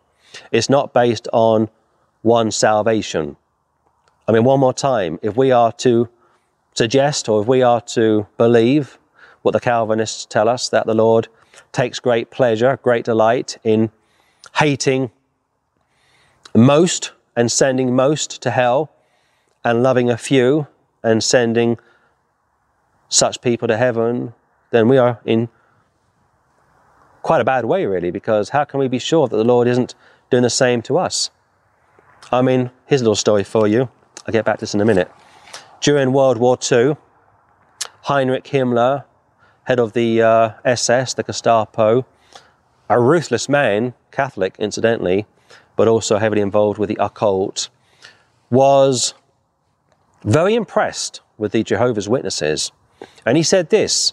It's not based on one salvation. I mean, one more time, if we are to suggest or if we are to believe what the Calvinists tell us, that the Lord takes great pleasure, great delight in hating most and sending most to hell, and loving a few and sending such people to heaven, then we are in quite a bad way, really, because how can we be sure that the Lord isn't doing the same to us? I mean, here's a little story for you. I'll get back to this in a minute. During World War II, Heinrich Himmler, head of the uh, SS, the Gestapo, a ruthless man, Catholic incidentally, but also heavily involved with the occult, was very impressed with the Jehovah's Witnesses. And he said this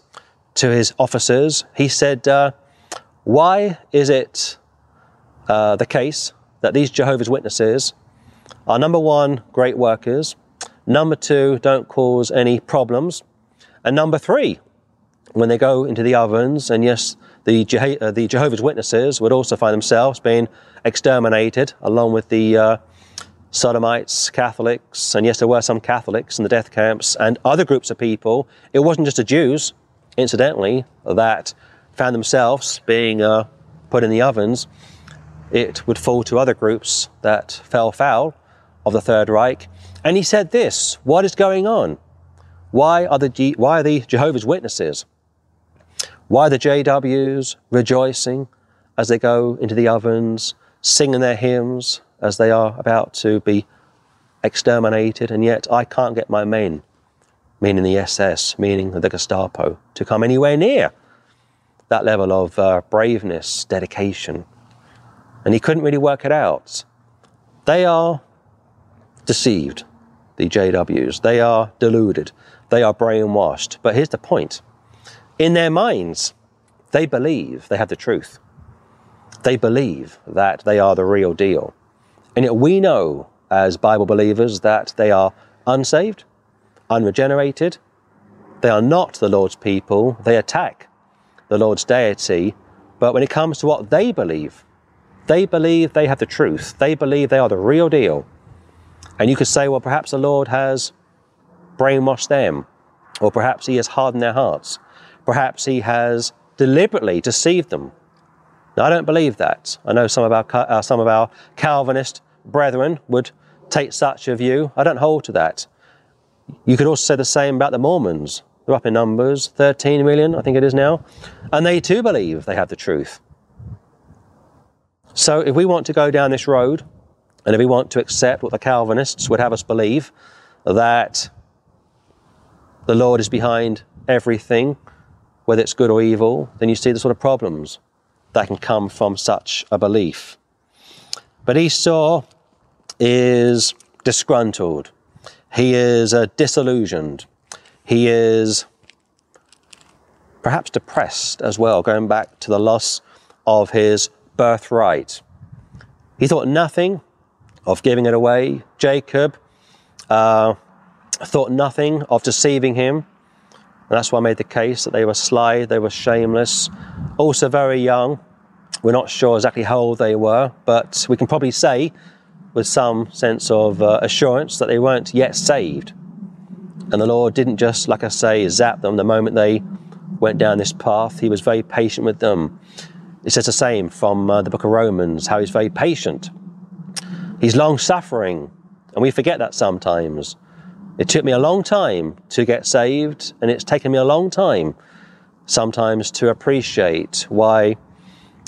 to his officers. He said, uh, Why is it uh, the case that these Jehovah's Witnesses are number one, great workers, number two, don't cause any problems, and number three, when they go into the ovens, and yes, the, uh, the Jehovah's Witnesses would also find themselves being exterminated along with the uh, Sodomites, Catholics, and yes, there were some Catholics in the death camps and other groups of people. It wasn't just the Jews, incidentally, that found themselves being uh, put in the ovens. It would fall to other groups that fell foul of the Third Reich. And he said this What is going on? Why are the, why are the Jehovah's Witnesses why are the JWs rejoicing as they go into the ovens, singing their hymns as they are about to be exterminated, and yet I can't get my men, meaning the SS, meaning the Gestapo, to come anywhere near that level of uh, braveness, dedication. And he couldn't really work it out. They are deceived, the JWs. They are deluded. They are brainwashed. But here's the point in their minds, they believe they have the truth. They believe that they are the real deal. And yet we know as Bible believers that they are unsaved, unregenerated. They are not the Lord's people. They attack the Lord's deity. But when it comes to what they believe, they believe they have the truth. They believe they are the real deal. And you could say, well, perhaps the Lord has brainwashed them, or perhaps He has hardened their hearts. Perhaps he has deliberately deceived them. Now, I don't believe that. I know some of our, uh, some of our Calvinist brethren would take such a view. I don't hold to that. You could also say the same about the Mormons. They're up in numbers, 13 million, I think it is now. And they too believe they have the truth. So if we want to go down this road, and if we want to accept what the Calvinists would have us believe, that the Lord is behind everything, whether it's good or evil, then you see the sort of problems that can come from such a belief. But Esau is disgruntled. He is uh, disillusioned. He is perhaps depressed as well, going back to the loss of his birthright. He thought nothing of giving it away. Jacob uh, thought nothing of deceiving him. And that's why I made the case that they were sly, they were shameless, also very young. We're not sure exactly how old they were, but we can probably say with some sense of uh, assurance that they weren't yet saved. And the Lord didn't just, like I say, zap them the moment they went down this path. He was very patient with them. It says the same from uh, the book of Romans, how he's very patient. He's long suffering, and we forget that sometimes. It took me a long time to get saved, and it's taken me a long time sometimes to appreciate why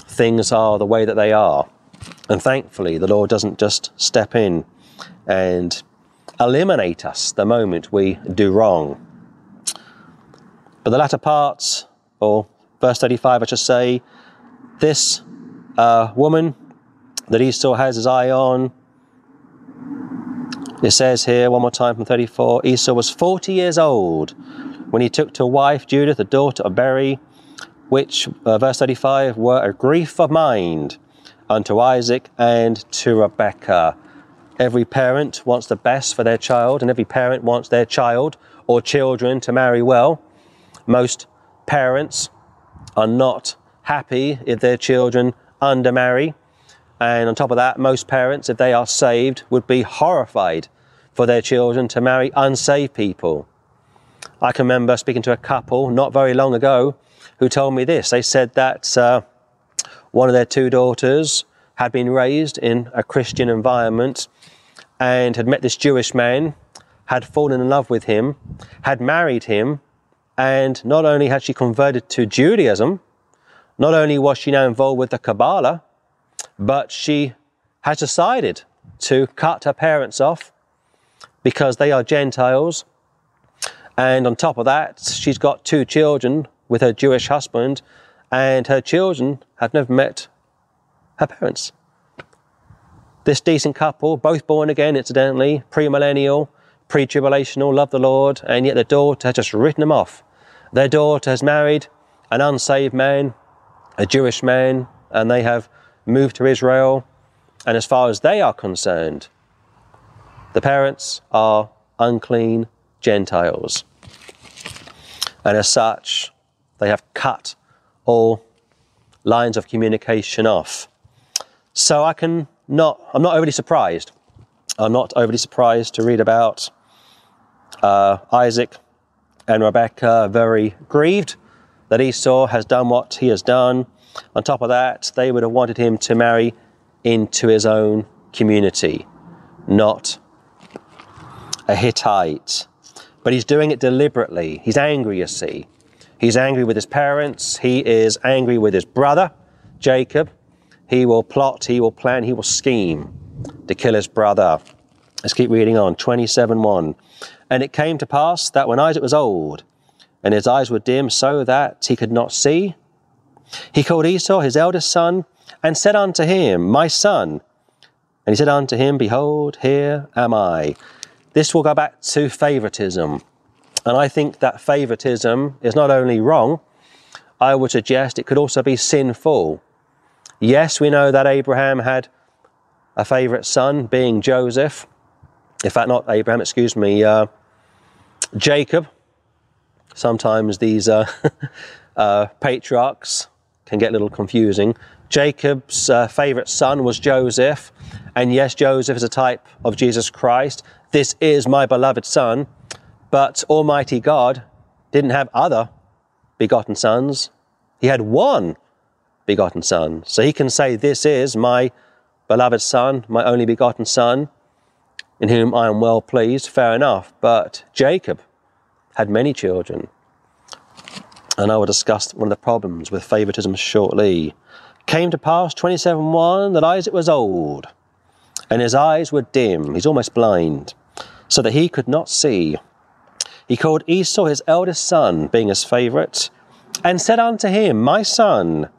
things are the way that they are. And thankfully, the Lord doesn't just step in and eliminate us the moment we do wrong. But the latter parts, or verse 35, I should say, this uh, woman that Esau has his eye on, it says here, one more time from 34 Esau was 40 years old when he took to wife Judith, the daughter of Beeri, which, uh, verse 35, were a grief of mind unto Isaac and to Rebekah. Every parent wants the best for their child, and every parent wants their child or children to marry well. Most parents are not happy if their children undermarry. And on top of that, most parents, if they are saved, would be horrified for their children to marry unsaved people. I can remember speaking to a couple not very long ago who told me this. They said that uh, one of their two daughters had been raised in a Christian environment and had met this Jewish man, had fallen in love with him, had married him, and not only had she converted to Judaism, not only was she now involved with the Kabbalah, but she has decided to cut her parents off because they are Gentiles. And on top of that, she's got two children with her Jewish husband, and her children have never met her parents. This decent couple, both born again, incidentally, premillennial, pre tribulational, love the Lord, and yet their daughter has just written them off. Their daughter has married an unsaved man, a Jewish man, and they have moved to Israel. And as far as they are concerned, the parents are unclean Gentiles. And as such, they have cut all lines of communication off. So I can not, I'm not overly surprised. I'm not overly surprised to read about uh, Isaac and Rebecca very grieved that Esau has done what he has done. On top of that, they would have wanted him to marry into his own community, not a Hittite. But he's doing it deliberately. He's angry, you see. He's angry with his parents. He is angry with his brother, Jacob. He will plot, he will plan, he will scheme to kill his brother. Let's keep reading on. 27 1. And it came to pass that when Isaac was old, and his eyes were dim, so that he could not see, he called Esau, his eldest son, and said unto him, My son. And he said unto him, Behold, here am I. This will go back to favoritism. And I think that favoritism is not only wrong, I would suggest it could also be sinful. Yes, we know that Abraham had a favorite son, being Joseph. In fact, not Abraham, excuse me, uh, Jacob. Sometimes these uh, uh, patriarchs can get a little confusing. Jacob's uh, favorite son was Joseph. And yes, Joseph is a type of Jesus Christ. This is my beloved son. But Almighty God didn't have other begotten sons, He had one begotten son. So He can say, This is my beloved son, my only begotten son, in whom I am well pleased. Fair enough. But Jacob had many children. And I will discuss one of the problems with favoritism shortly. Came to pass 27 1 that Isaac was old, and his eyes were dim, he's almost blind, so that he could not see. He called Esau his eldest son, being his favourite, and said unto him, My son.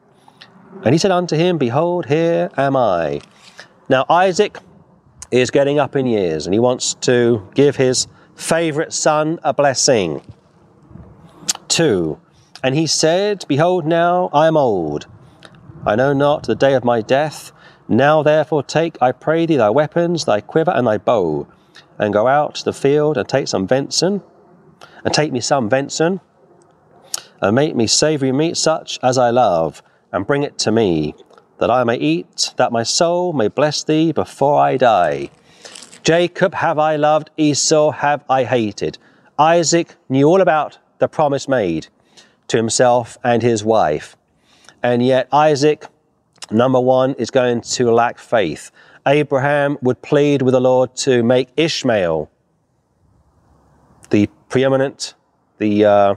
And he said unto him, Behold, here am I. Now Isaac is getting up in years, and he wants to give his favourite son a blessing. Two, and he said, Behold, now I am old. I know not the day of my death. Now therefore take, I pray thee, thy weapons, thy quiver, and thy bow, and go out to the field and take some venison and take me some venison, and make me savoury meat such as I love, and bring it to me, that I may eat, that my soul may bless thee before I die. Jacob have I loved, Esau have I hated. Isaac knew all about the promise made to himself and his wife. And yet, Isaac, number one, is going to lack faith. Abraham would plead with the Lord to make Ishmael preeminent, the uh,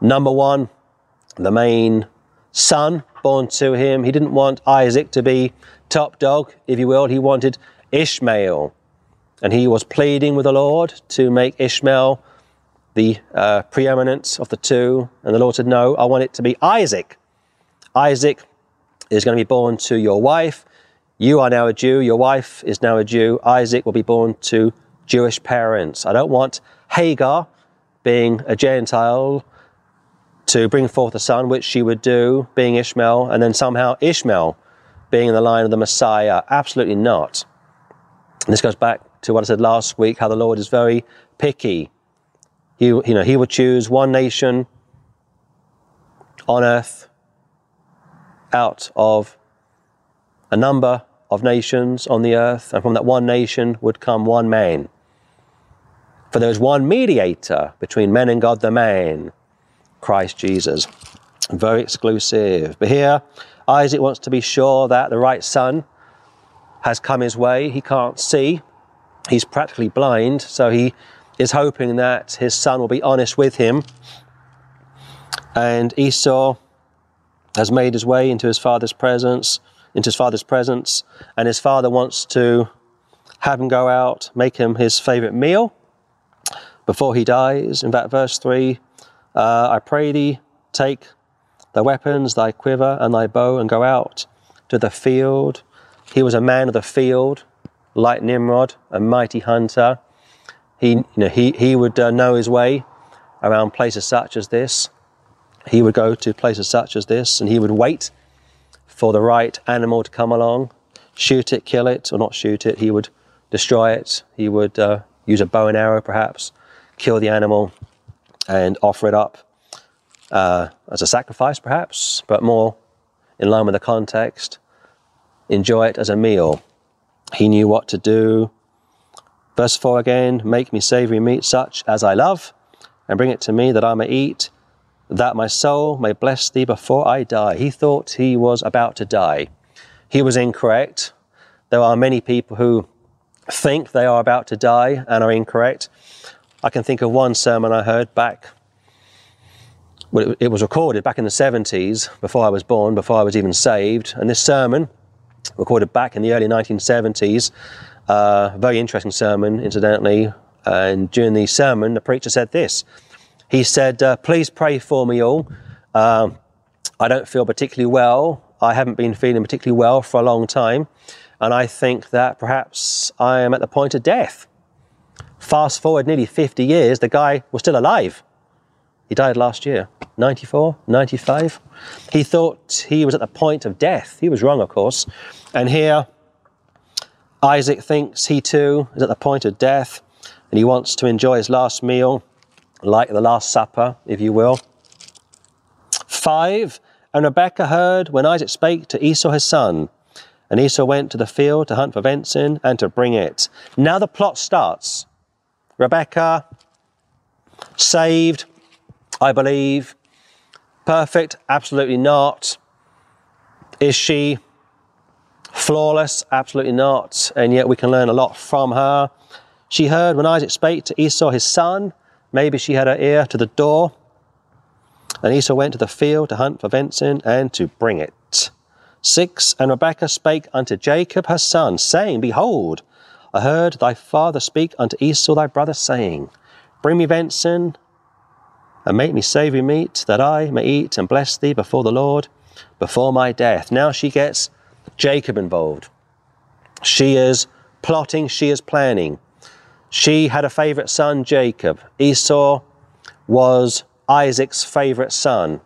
number one, the main son born to him. He didn't want Isaac to be top dog, if you will. He wanted Ishmael. And he was pleading with the Lord to make Ishmael the uh, preeminent of the two. And the Lord said, No, I want it to be Isaac. Isaac is going to be born to your wife. You are now a Jew. Your wife is now a Jew. Isaac will be born to Jewish parents. I don't want Hagar, being a Gentile, to bring forth a son, which she would do, being Ishmael, and then somehow Ishmael being in the line of the Messiah. Absolutely not. And this goes back to what I said last week, how the Lord is very picky. He, you know, he would choose one nation on earth out of a number of nations on the earth, and from that one nation would come one man. For there is one mediator between men and God, the man, Christ Jesus. Very exclusive. But here, Isaac wants to be sure that the right son has come his way. He can't see, he's practically blind, so he is hoping that his son will be honest with him. And Esau has made his way into his father's presence, into his father's presence, and his father wants to have him go out, make him his favorite meal, before he dies. In that verse 3 uh, I pray thee, take thy weapons, thy quiver, and thy bow, and go out to the field. He was a man of the field, like Nimrod, a mighty hunter. He, you know, he, he would uh, know his way around places such as this. He would go to places such as this, and he would wait for the right animal to come along shoot it, kill it, or not shoot it. He would destroy it. He would uh, use a bow and arrow, perhaps, kill the animal, and offer it up uh, as a sacrifice, perhaps, but more in line with the context. Enjoy it as a meal. He knew what to do. Verse 4 again Make me savory meat such as I love, and bring it to me that I may eat, that my soul may bless thee before I die. He thought he was about to die. He was incorrect. There are many people who think they are about to die and are incorrect. I can think of one sermon I heard back, well, it was recorded back in the 70s, before I was born, before I was even saved. And this sermon, recorded back in the early 1970s, uh, very interesting sermon, incidentally. And during the sermon, the preacher said this. He said, uh, Please pray for me all. Uh, I don't feel particularly well. I haven't been feeling particularly well for a long time. And I think that perhaps I am at the point of death. Fast forward nearly 50 years, the guy was still alive. He died last year, 94, 95. He thought he was at the point of death. He was wrong, of course. And here, Isaac thinks he too is at the point of death and he wants to enjoy his last meal, like the Last Supper, if you will. Five, and Rebekah heard when Isaac spake to Esau his son, and Esau went to the field to hunt for venison and to bring it. Now the plot starts. Rebekah, saved, I believe. Perfect? Absolutely not. Is she flawless? Absolutely not. And yet we can learn a lot from her. She heard when Isaac spake to Esau his son. Maybe she had her ear to the door. And Esau went to the field to hunt for venison and to bring it. 6. And Rebekah spake unto Jacob her son, saying, Behold, I heard thy father speak unto Esau thy brother, saying, Bring me venison, and make me savoury meat, that I may eat and bless thee before the Lord, before my death. Now she gets Jacob involved. She is plotting, she is planning. She had a favourite son, Jacob. Esau was Isaac's favourite son.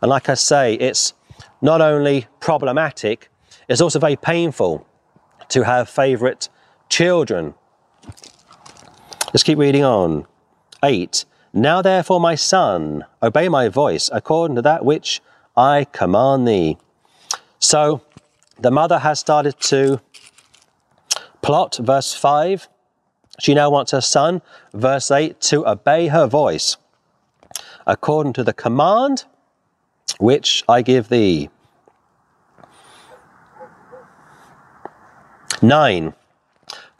And like I say, it's not only problematic, it's also very painful to have favourite children. Let's keep reading on. 8. Now therefore, my son, obey my voice according to that which I command thee. So the mother has started to plot, verse 5. She now wants her son, verse 8, to obey her voice according to the command which I give thee. 9.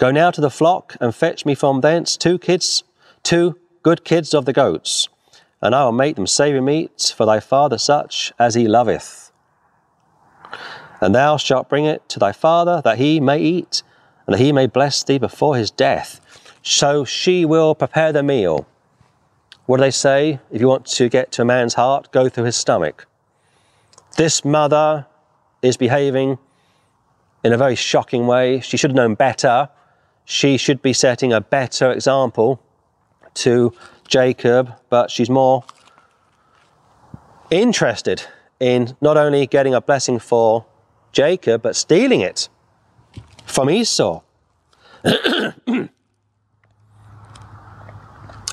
Go now to the flock and fetch me from thence two kids, two good kids of the goats, and I will make them savoury meat for thy father such as he loveth. And thou shalt bring it to thy father that he may eat, and that he may bless thee before his death. So she will prepare the meal. What do they say? If you want to get to a man's heart, go through his stomach. This mother is behaving in a very shocking way. She should have known better. She should be setting a better example to Jacob, but she's more interested in not only getting a blessing for Jacob, but stealing it from Esau.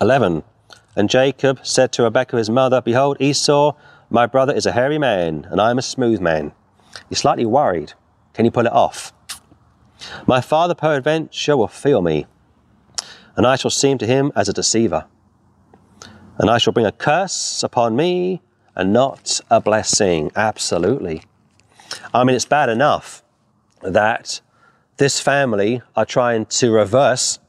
11. And Jacob said to Rebekah his mother, Behold, Esau, my brother, is a hairy man, and I am a smooth man. He's slightly worried. Can you pull it off? My father peradventure will feel me, and I shall seem to him as a deceiver. And I shall bring a curse upon me and not a blessing. Absolutely. I mean, it's bad enough that this family are trying to reverse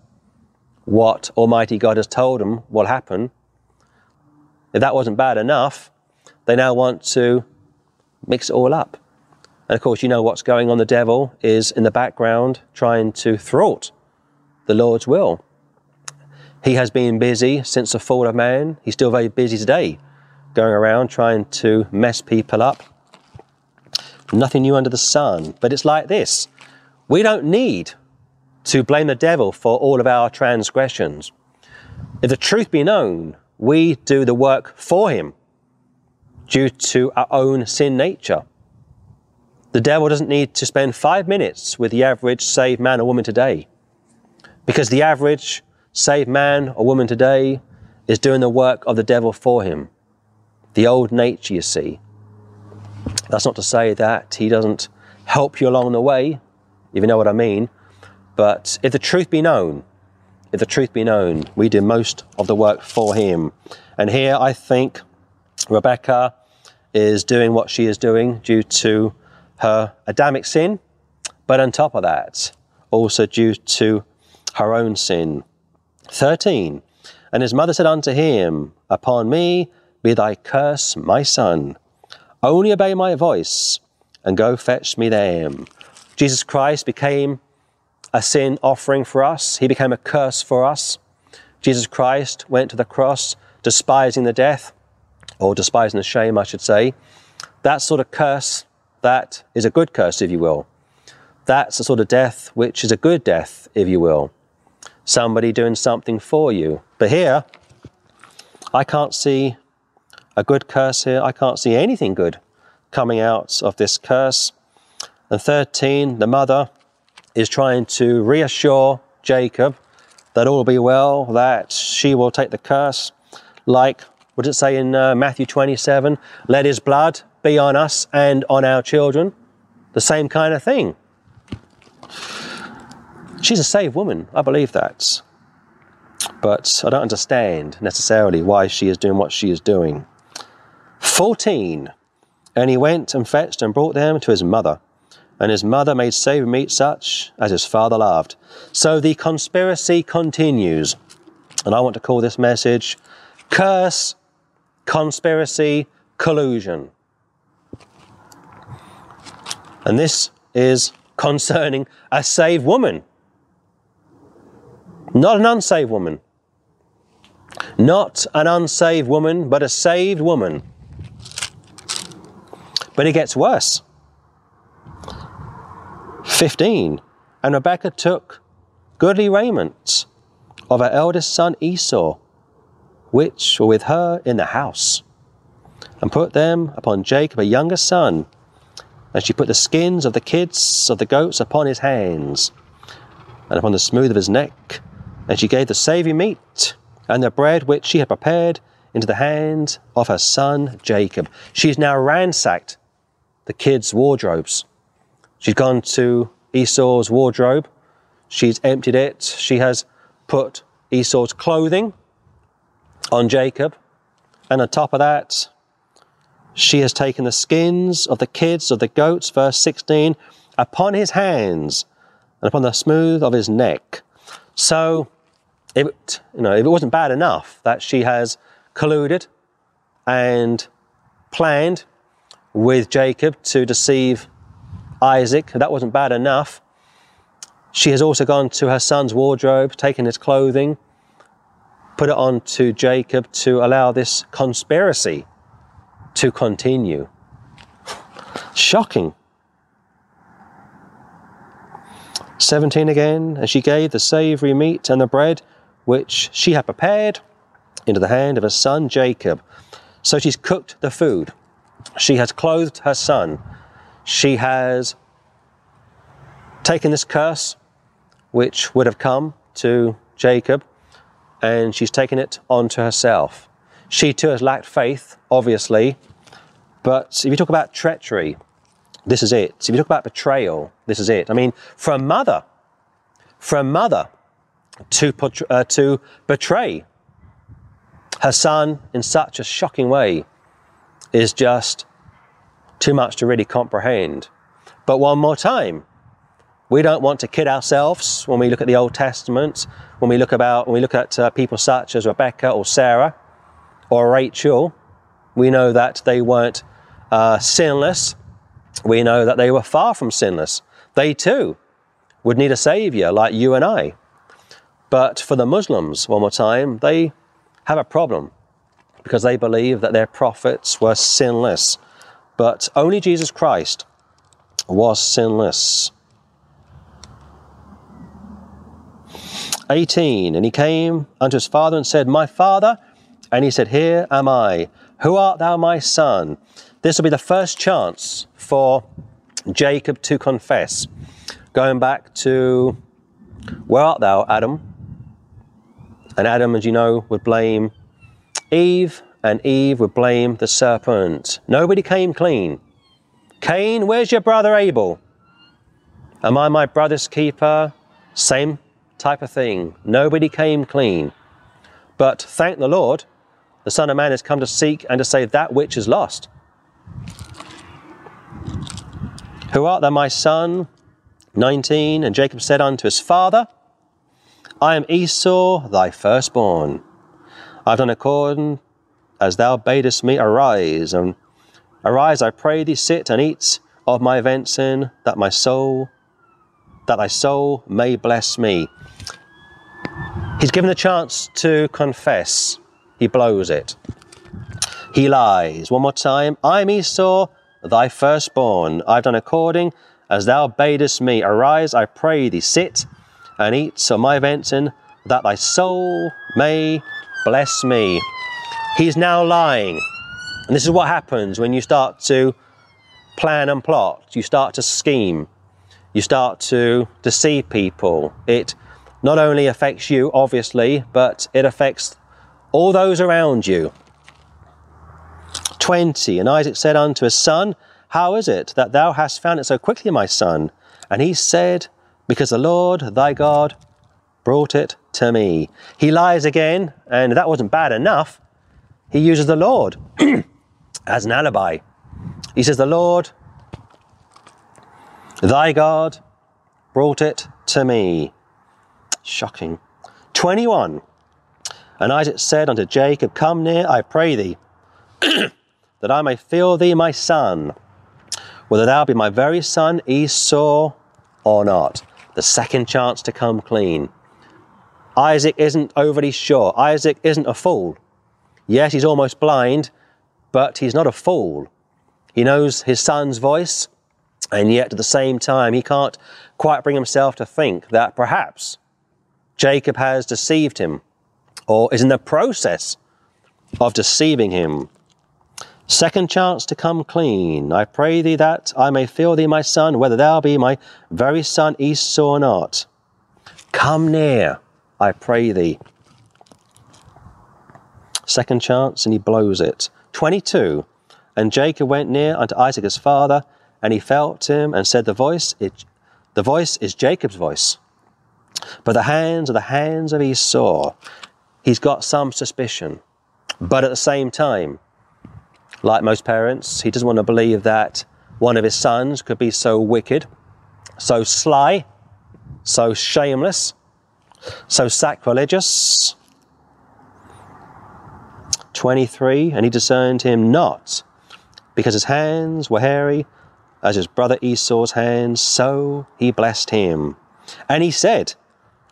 what Almighty God has told them will happen. If that wasn't bad enough, they now want to mix it all up. And of course, you know what's going on. The devil is in the background trying to thwart the Lord's will. He has been busy since the fall of man. He's still very busy today, going around trying to mess people up. Nothing new under the sun. But it's like this we don't need to blame the devil for all of our transgressions. If the truth be known, we do the work for him due to our own sin nature. The devil doesn't need to spend five minutes with the average saved man or woman today. Because the average saved man or woman today is doing the work of the devil for him. The old nature, you see. That's not to say that he doesn't help you along the way, if you know what I mean. But if the truth be known, if the truth be known, we do most of the work for him. And here I think Rebecca is doing what she is doing due to her Adamic sin, but on top of that, also due to her own sin. 13. And his mother said unto him, Upon me be thy curse, my son. Only obey my voice and go fetch me them. Jesus Christ became a sin offering for us, he became a curse for us. Jesus Christ went to the cross despising the death, or despising the shame, I should say. That sort of curse, that is a good curse, if you will. That's the sort of death which is a good death, if you will. Somebody doing something for you. But here, I can't see a good curse here. I can't see anything good coming out of this curse. And 13, the mother is trying to reassure Jacob that all will be well, that she will take the curse, like, what does it say in uh, Matthew 27? Let his blood be on us and on our children. The same kind of thing. She's a saved woman, I believe that. But I don't understand necessarily why she is doing what she is doing. 14. And he went and fetched and brought them to his mother. And his mother made savoury meat such as his father loved. So the conspiracy continues. And I want to call this message Curse, Conspiracy, Collusion. And this is concerning a saved woman, not an unsaved woman. Not an unsaved woman, but a saved woman. But it gets worse. 15. And Rebekah took goodly raiment of her eldest son Esau, which were with her in the house, and put them upon Jacob, her younger son. And she put the skins of the kids of the goats upon his hands, and upon the smooth of his neck. And she gave the savoury meat and the bread which she had prepared into the hand of her son Jacob. She has now ransacked the kids' wardrobes. She's gone to Esau's wardrobe. She's emptied it. She has put Esau's clothing on Jacob. And on top of that, she has taken the skins of the kids of the goats, verse 16, upon his hands and upon the smooth of his neck. So, if you know, if it wasn't bad enough that she has colluded and planned with Jacob to deceive Isaac, that wasn't bad enough. She has also gone to her son's wardrobe, taken his clothing, put it on to Jacob to allow this conspiracy to continue. Shocking. 17 again, and she gave the savoury meat and the bread which she had prepared into the hand of her son Jacob. So she's cooked the food. She has clothed her son. She has taken this curse which would have come to Jacob and she's taken it onto herself. She too has lacked faith, obviously, but if you talk about treachery, this is it. If you talk about betrayal, this is it. I mean, for a mother, for a mother to, uh, to betray her son in such a shocking way is just too much to really comprehend. But one more time, we don't want to kid ourselves when we look at the Old Testament, when we look about when we look at uh, people such as Rebecca or Sarah or Rachel. We know that they weren't uh, sinless. We know that they were far from sinless. They too would need a savior like you and I. But for the Muslims, one more time, they have a problem because they believe that their prophets were sinless. But only Jesus Christ was sinless. 18. And he came unto his father and said, My father. And he said, Here am I. Who art thou, my son? This will be the first chance for Jacob to confess. Going back to, Where art thou, Adam? And Adam, as you know, would blame Eve, and Eve would blame the serpent. Nobody came clean. Cain, where's your brother Abel? Am I my brother's keeper? Same type of thing. Nobody came clean. But thank the Lord, the Son of Man has come to seek and to save that which is lost. Who art thou, my son? 19. And Jacob said unto his father, I am Esau, thy firstborn. I've done according as thou badest me. Arise, and arise, I pray thee, sit and eat of my venison, that my soul, that thy soul may bless me. He's given a chance to confess. He blows it. He lies. One more time. I'm Esau, thy firstborn. I've done according as thou badest me. Arise, I pray thee, sit and eat of my venison, that thy soul may bless me. He's now lying. And this is what happens when you start to plan and plot, you start to scheme, you start to deceive people. It not only affects you, obviously, but it affects all those around you. 20. And Isaac said unto his son, How is it that thou hast found it so quickly, my son? And he said, Because the Lord thy God brought it to me. He lies again, and that wasn't bad enough. He uses the Lord as an alibi. He says, The Lord thy God brought it to me. Shocking. 21. And Isaac said unto Jacob, Come near, I pray thee, that I may feel thee my son, whether thou be my very son Esau or not. The second chance to come clean. Isaac isn't overly sure. Isaac isn't a fool. Yes, he's almost blind, but he's not a fool. He knows his son's voice, and yet at the same time, he can't quite bring himself to think that perhaps Jacob has deceived him or is in the process of deceiving him. Second chance to come clean. I pray thee that I may feel thee, my son, whether thou be my very son Esau or not. Come near, I pray thee. Second chance, and he blows it. 22. And Jacob went near unto Isaac his father, and he felt him and said, The voice, it, the voice is Jacob's voice. But the hands are the hands of Esau. He's got some suspicion. But at the same time, like most parents, he doesn't want to believe that one of his sons could be so wicked, so sly, so shameless, so sacrilegious. 23, and he discerned him not, because his hands were hairy as his brother Esau's hands, so he blessed him. And he said,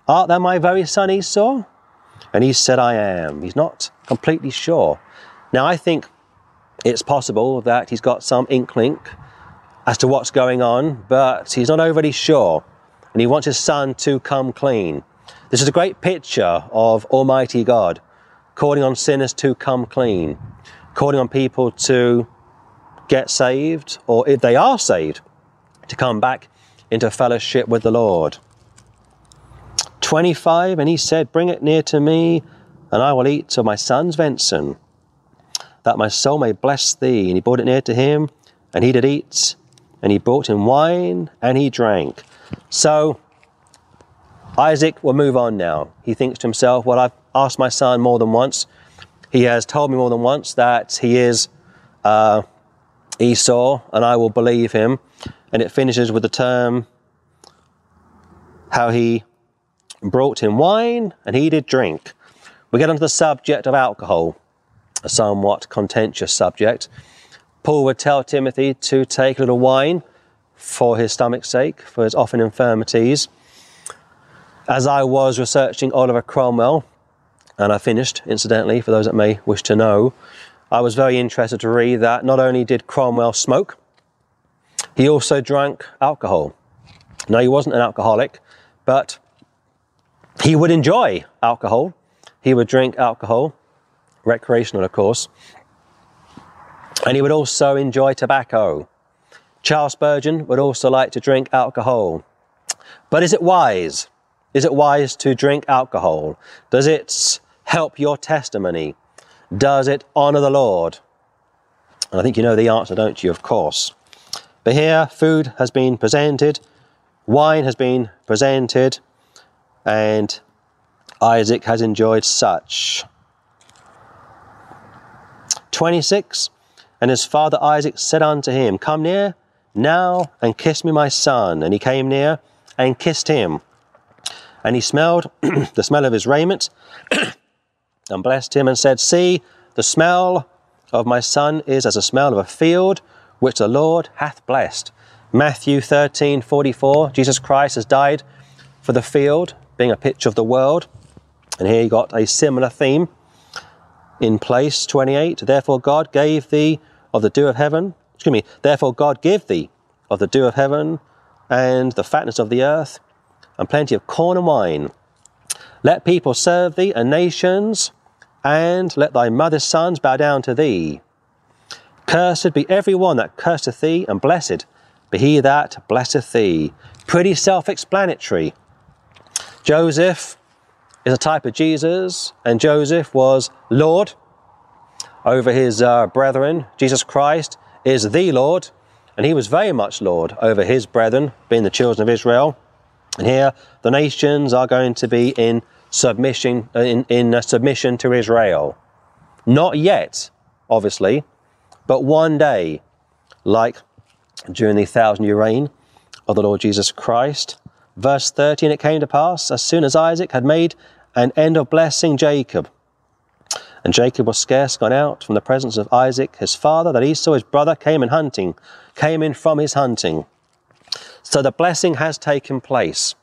Art thou my very son Esau? And he said, I am. He's not completely sure. Now, I think it's possible that he's got some inkling as to what's going on, but he's not overly sure. And he wants his son to come clean. This is a great picture of Almighty God calling on sinners to come clean, calling on people to get saved, or if they are saved, to come back into fellowship with the Lord. 25, and he said, Bring it near to me, and I will eat of my son's venison, that my soul may bless thee. And he brought it near to him, and he did eat, and he brought him wine, and he drank. So Isaac will move on now. He thinks to himself, Well, I've asked my son more than once. He has told me more than once that he is uh, Esau, and I will believe him. And it finishes with the term how he brought him wine, and he did drink. We get onto the subject of alcohol, a somewhat contentious subject. Paul would tell Timothy to take a little wine for his stomach's sake, for his often infirmities. As I was researching Oliver Cromwell, and I finished, incidentally, for those that may wish to know, I was very interested to read that not only did Cromwell smoke, he also drank alcohol. Now, he wasn't an alcoholic, but he would enjoy alcohol. He would drink alcohol, recreational, of course. And he would also enjoy tobacco. Charles Spurgeon would also like to drink alcohol. But is it wise? Is it wise to drink alcohol? Does it help your testimony? Does it honor the Lord? And I think you know the answer, don't you? Of course. But here, food has been presented, wine has been presented, and Isaac has enjoyed such. 26 And his father Isaac said unto him, Come near now and kiss me, my son. And he came near and kissed him. And he smelled the smell of his raiment and blessed him and said, See, the smell of my son is as the smell of a field which the Lord hath blessed. Matthew 13 44, Jesus Christ has died for the field, being a picture of the world. And here you got a similar theme in place 28. Therefore, God gave thee of the dew of heaven. Excuse me. Therefore, God give thee of the dew of heaven and the fatness of the earth and plenty of corn and wine. Let people serve thee and nations, and let thy mother's sons bow down to thee. Cursed be every one that curseth thee, and blessed be he that blesseth thee. Pretty self explanatory. Joseph is a type of Jesus, and Joseph was Lord over his uh, brethren. Jesus Christ is the Lord, and he was very much Lord over his brethren, being the children of Israel. And here, the nations are going to be in submission uh, in, in uh, submission to Israel. Not yet, obviously, but one day, like during the thousand year reign of the Lord Jesus Christ. Verse 30 And it came to pass, as soon as Isaac had made an end of blessing Jacob, and Jacob was scarce gone out from the presence of Isaac his father, that Esau his brother came in hunting, came in from his hunting. So the blessing has taken place.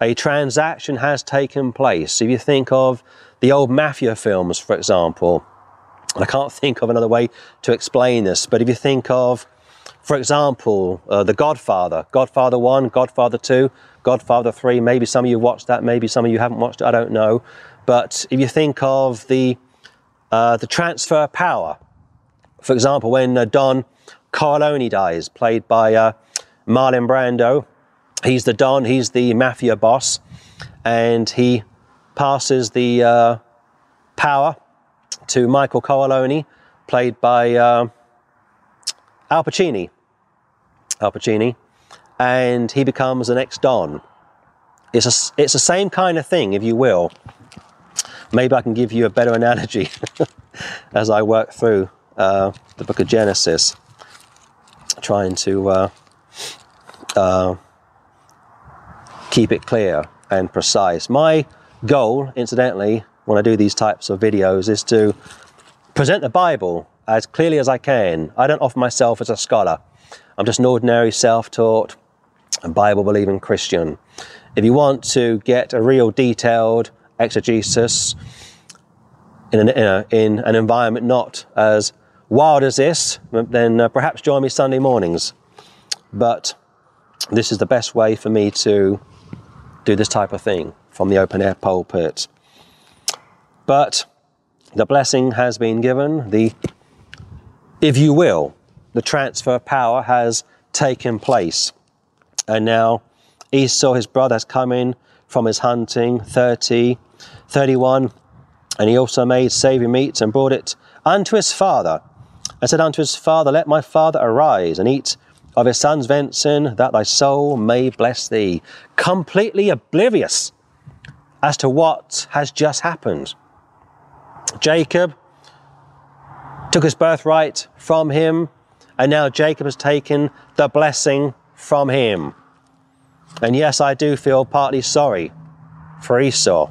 A transaction has taken place. If you think of the old mafia films, for example, and I can't think of another way to explain this, but if you think of, for example, uh, The Godfather, Godfather 1, Godfather 2, Godfather 3, maybe some of you watched that, maybe some of you haven't watched it, I don't know. But if you think of the, uh, the transfer power, for example, when uh, Don Corleone dies, played by uh, Marlon Brando, he's the Don, he's the mafia boss, and he passes the uh, power to Michael Corleone, played by uh, Al Pacino. Al Pacino, and he becomes the next Don. It's a, it's the same kind of thing, if you will. Maybe I can give you a better analogy as I work through uh, the book of Genesis, trying to uh, uh, keep it clear and precise. My goal, incidentally, when I do these types of videos, is to present the Bible as clearly as I can. I don't offer myself as a scholar. I'm just an ordinary self taught Bible believing Christian. If you want to get a real detailed exegesis in an, in, a, in an environment not as wild as this, then uh, perhaps join me Sunday mornings. But this is the best way for me to do this type of thing from the open air pulpit. But the blessing has been given, the, if you will, the transfer of power has taken place. And now Esau, his brother, has come in from his hunting, 30, 31, and he also made saving meats and brought it unto his father, and said unto his father, Let my father arise and eat of his son's venison, that thy soul may bless thee. Completely oblivious as to what has just happened. Jacob took his birthright from him, and now Jacob has taken the blessing from him. And yes, I do feel partly sorry for Esau.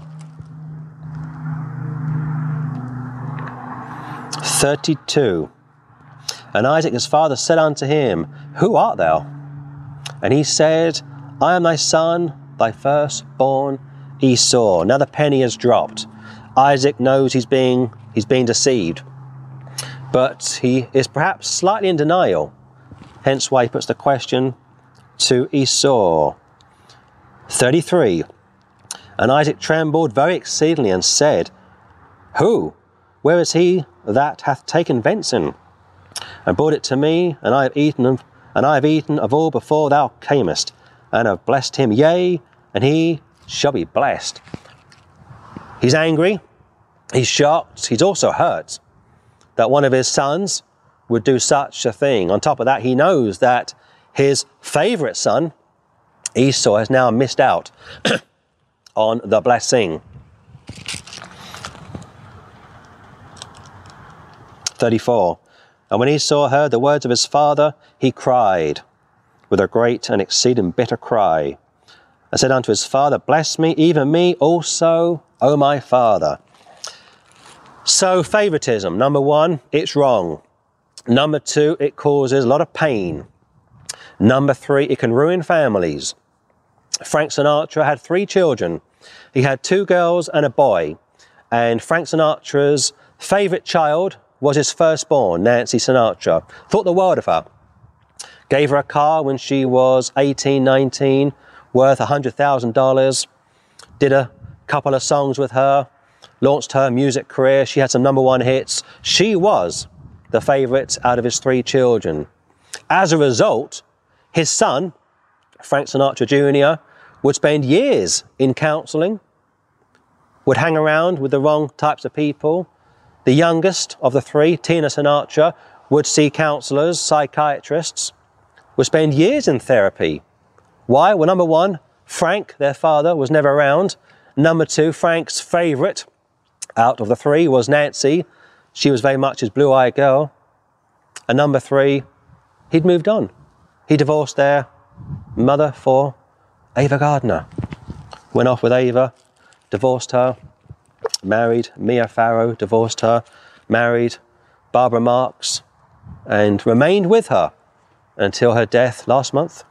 32. And Isaac his father said unto him, Who art thou? And he said, I am thy son, thy firstborn Esau. Now the penny has dropped. Isaac knows he's being, he's being deceived, but he is perhaps slightly in denial. Hence why he puts the question to Esau. 33. And Isaac trembled very exceedingly and said, Who? Where is he that hath taken venison? And brought it to me, and I have eaten of, and I have eaten of all before thou camest, and have blessed him, yea, and he shall be blessed. He's angry, he's shocked, he's also hurt that one of his sons would do such a thing. On top of that, he knows that his favorite son, Esau, has now missed out on the blessing. 34. And when Esau heard the words of his father, he cried with a great and exceeding bitter cry, and said unto his father, Bless me, even me also, O my father. So, favoritism, number one, it's wrong. Number two, it causes a lot of pain. Number three, it can ruin families. Frank Sinatra had three children. He had two girls and a boy. And Frank Sinatra's favorite child was his firstborn, Nancy Sinatra. Thought the world of her. Gave her a car when she was 18, 19, worth $100,000. Did a couple of songs with her. Launched her music career. She had some number one hits. She was the favorite out of his three children. As a result, his son, Frank Sinatra Jr., would spend years in counseling, would hang around with the wrong types of people, the youngest of the three, Tina Sinatra, would see counselors, psychiatrists, would spend years in therapy. Why? Well, number one, Frank, their father, was never around. Number two, Frank's favourite out of the three was Nancy. She was very much his blue eyed girl. And number three, he'd moved on. He divorced their mother for Ava Gardner. Went off with Ava, divorced her, married Mia Farrow, divorced her, married Barbara Marx, and remained with her until her death last month.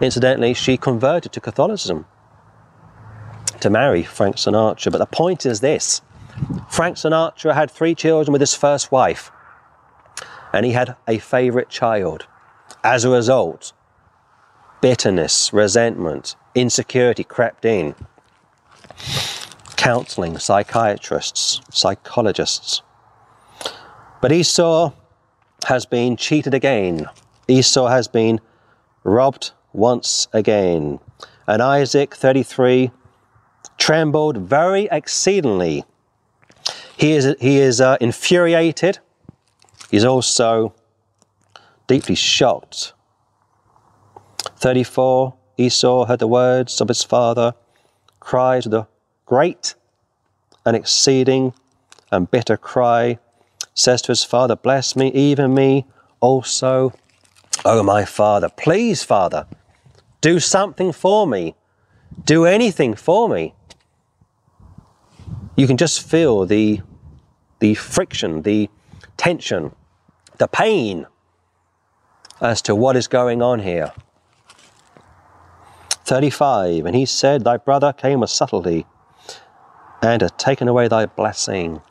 Incidentally, she converted to Catholicism to marry Frank Sinatra. But the point is this Frank Sinatra had three children with his first wife, and he had a favorite child. As a result, bitterness, resentment, insecurity crept in counseling, psychiatrists, psychologists. But Esau has been cheated again. Esau has been robbed once again. And Isaac, 33, trembled very exceedingly. He is, he is uh, infuriated. He's also deeply shocked. 34, Esau heard the words of his father, cried to the great and exceeding and bitter cry, says to his father, Bless me, even me also. Oh, my father, please, father, do something for me. Do anything for me. You can just feel the, the friction, the tension, the pain as to what is going on here. 35. And he said, Thy brother came with subtlety and hath taken away thy blessing.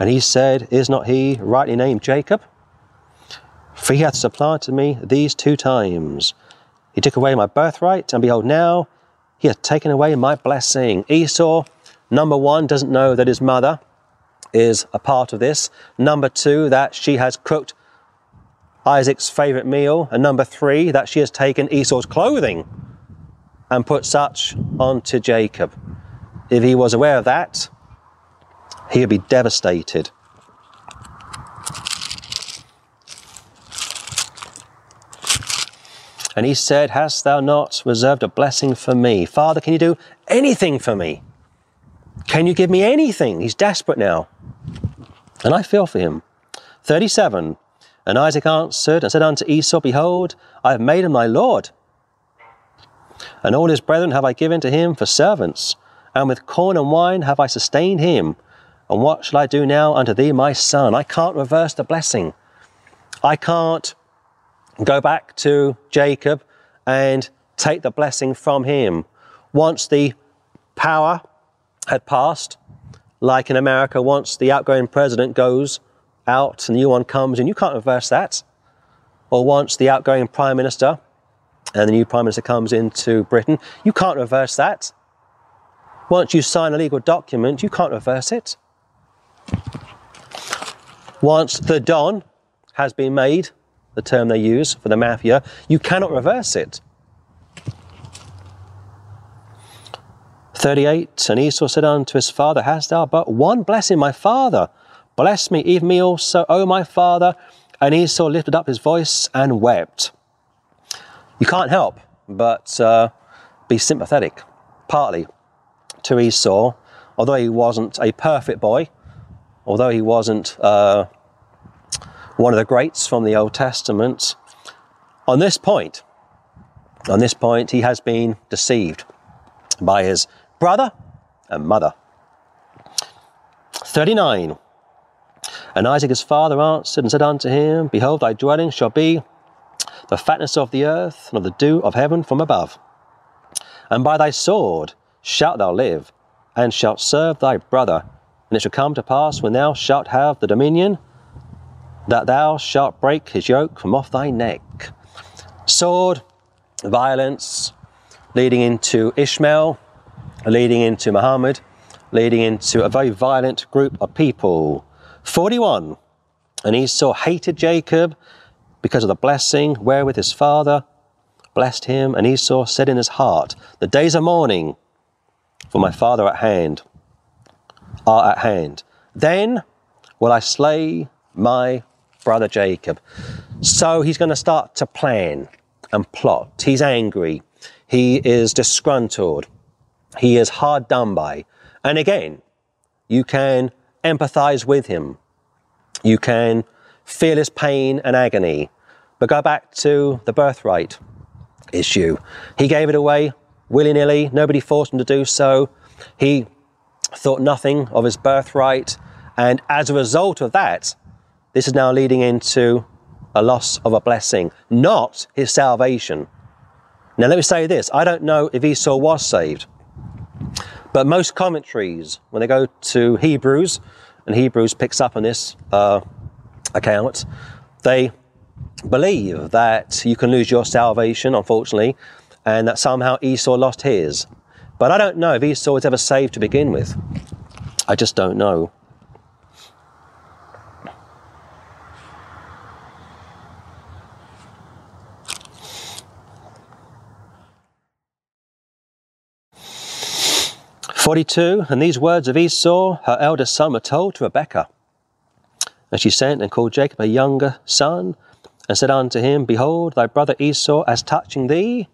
And he said, Is not he rightly named Jacob? For he hath supplanted me these two times. He took away my birthright, and behold, now he hath taken away my blessing. Esau, number one, doesn't know that his mother is a part of this. Number two, that she has cooked Isaac's favorite meal. And number three, that she has taken Esau's clothing and put such onto Jacob. If he was aware of that, he would be devastated. And he said, Hast thou not reserved a blessing for me? Father, can you do anything for me? Can you give me anything? He's desperate now. And I feel for him. 37. And Isaac answered and said unto Esau, Behold, I have made him my Lord. And all his brethren have I given to him for servants and with corn and wine have I sustained him. And what shall I do now unto thee, my son? I can't reverse the blessing. I can't go back to Jacob and take the blessing from him. Once the power had passed, like in America, once the outgoing president goes out and the new one comes and you can't reverse that. Or once the outgoing prime minister and the new prime minister comes into Britain, you can't reverse that. Once you sign a legal document, you can't reverse it. Once the Don has been made the term they use for the mafia. You cannot reverse it. 38 And Esau said unto his father, Hast thou but one blessing, my father? Bless me, even me also, O my father. And Esau lifted up his voice and wept. You can't help but uh, be sympathetic, partly, to Esau, although he wasn't a perfect boy, although he wasn't uh, one of the greats from the Old Testament. On this point, on this point, he has been deceived by his brother and mother. 39. And Isaac his father answered and said unto him, Behold, thy dwelling shall be the fatness of the earth and of the dew of heaven from above. And by thy sword shalt thou live, and shalt serve thy brother. And it shall come to pass when thou shalt have the dominion, that thou shalt break his yoke from off thy neck. Sword, violence, leading into Ishmael, leading into Muhammad, leading into a very violent group of people. 41. And Esau hated Jacob because of the blessing wherewith his father blessed him. And Esau said in his heart, The days of mourning for my father at hand are at hand. Then will I slay my brother Jacob. So he's going to start to plan and plot. He's angry. He is disgruntled. He is hard done by. And again, you can empathize with him. You can feel his pain and agony. But go back to the birthright issue. He gave it away willy nilly, nobody forced him to do so. He thought nothing of his birthright. And as a result of that, this is now leading into a loss of a blessing, not his salvation. Now, let me say this I don't know if Esau was saved. But most commentaries, when they go to Hebrews, and Hebrews picks up on this uh, account, they believe that you can lose your salvation, unfortunately, and that somehow Esau lost his. But I don't know if Esau was ever saved to begin with. I just don't know. 42. And these words of Esau, her eldest son, were told to Rebekah. And she sent and called Jacob her younger son, and said unto him, Behold, thy brother Esau, as touching thee,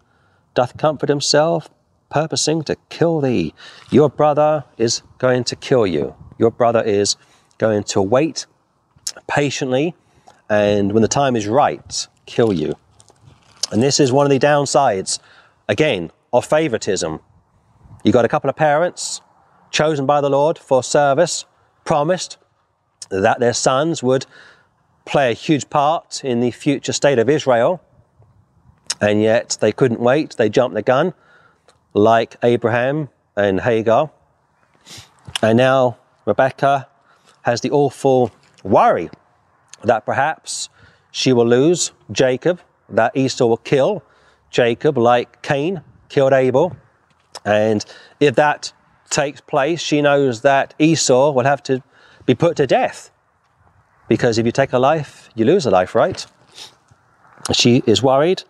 doth comfort himself, purposing to kill thee. Your brother is going to kill you. Your brother is going to wait patiently, and when the time is right, kill you. And this is one of the downsides, again, of favoritism you got a couple of parents chosen by the Lord for service, promised that their sons would play a huge part in the future state of Israel, and yet they couldn't wait. They jumped the gun, like Abraham and Hagar. And now Rebecca has the awful worry that perhaps she will lose Jacob, that Esau will kill Jacob, like Cain killed Abel. And if that takes place, she knows that Esau will have to be put to death. Because if you take a life, you lose a life, right? She is worried.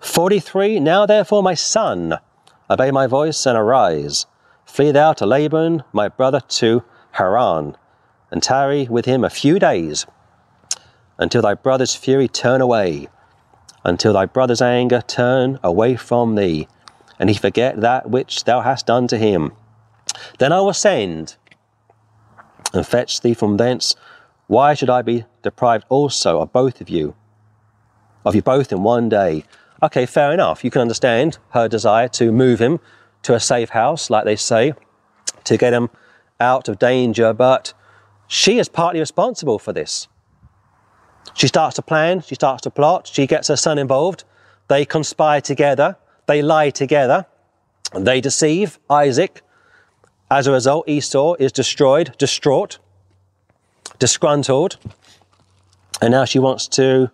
43 Now therefore, my son, obey my voice and arise. Flee thou to Laban, my brother, to Haran, and tarry with him a few days, until thy brother's fury turn away, until thy brother's anger turn away from thee, and he forget that which thou hast done to him. Then I will send and fetch thee from thence. Why should I be deprived also of both of you, of you both in one day? Okay, fair enough. You can understand her desire to move him to a safe house, like they say, to get him out of danger, but she is partly responsible for this. She starts to plan, she starts to plot, she gets her son involved, they conspire together they lie together. They deceive Isaac. As a result, Esau is destroyed, distraught, disgruntled. And now she wants to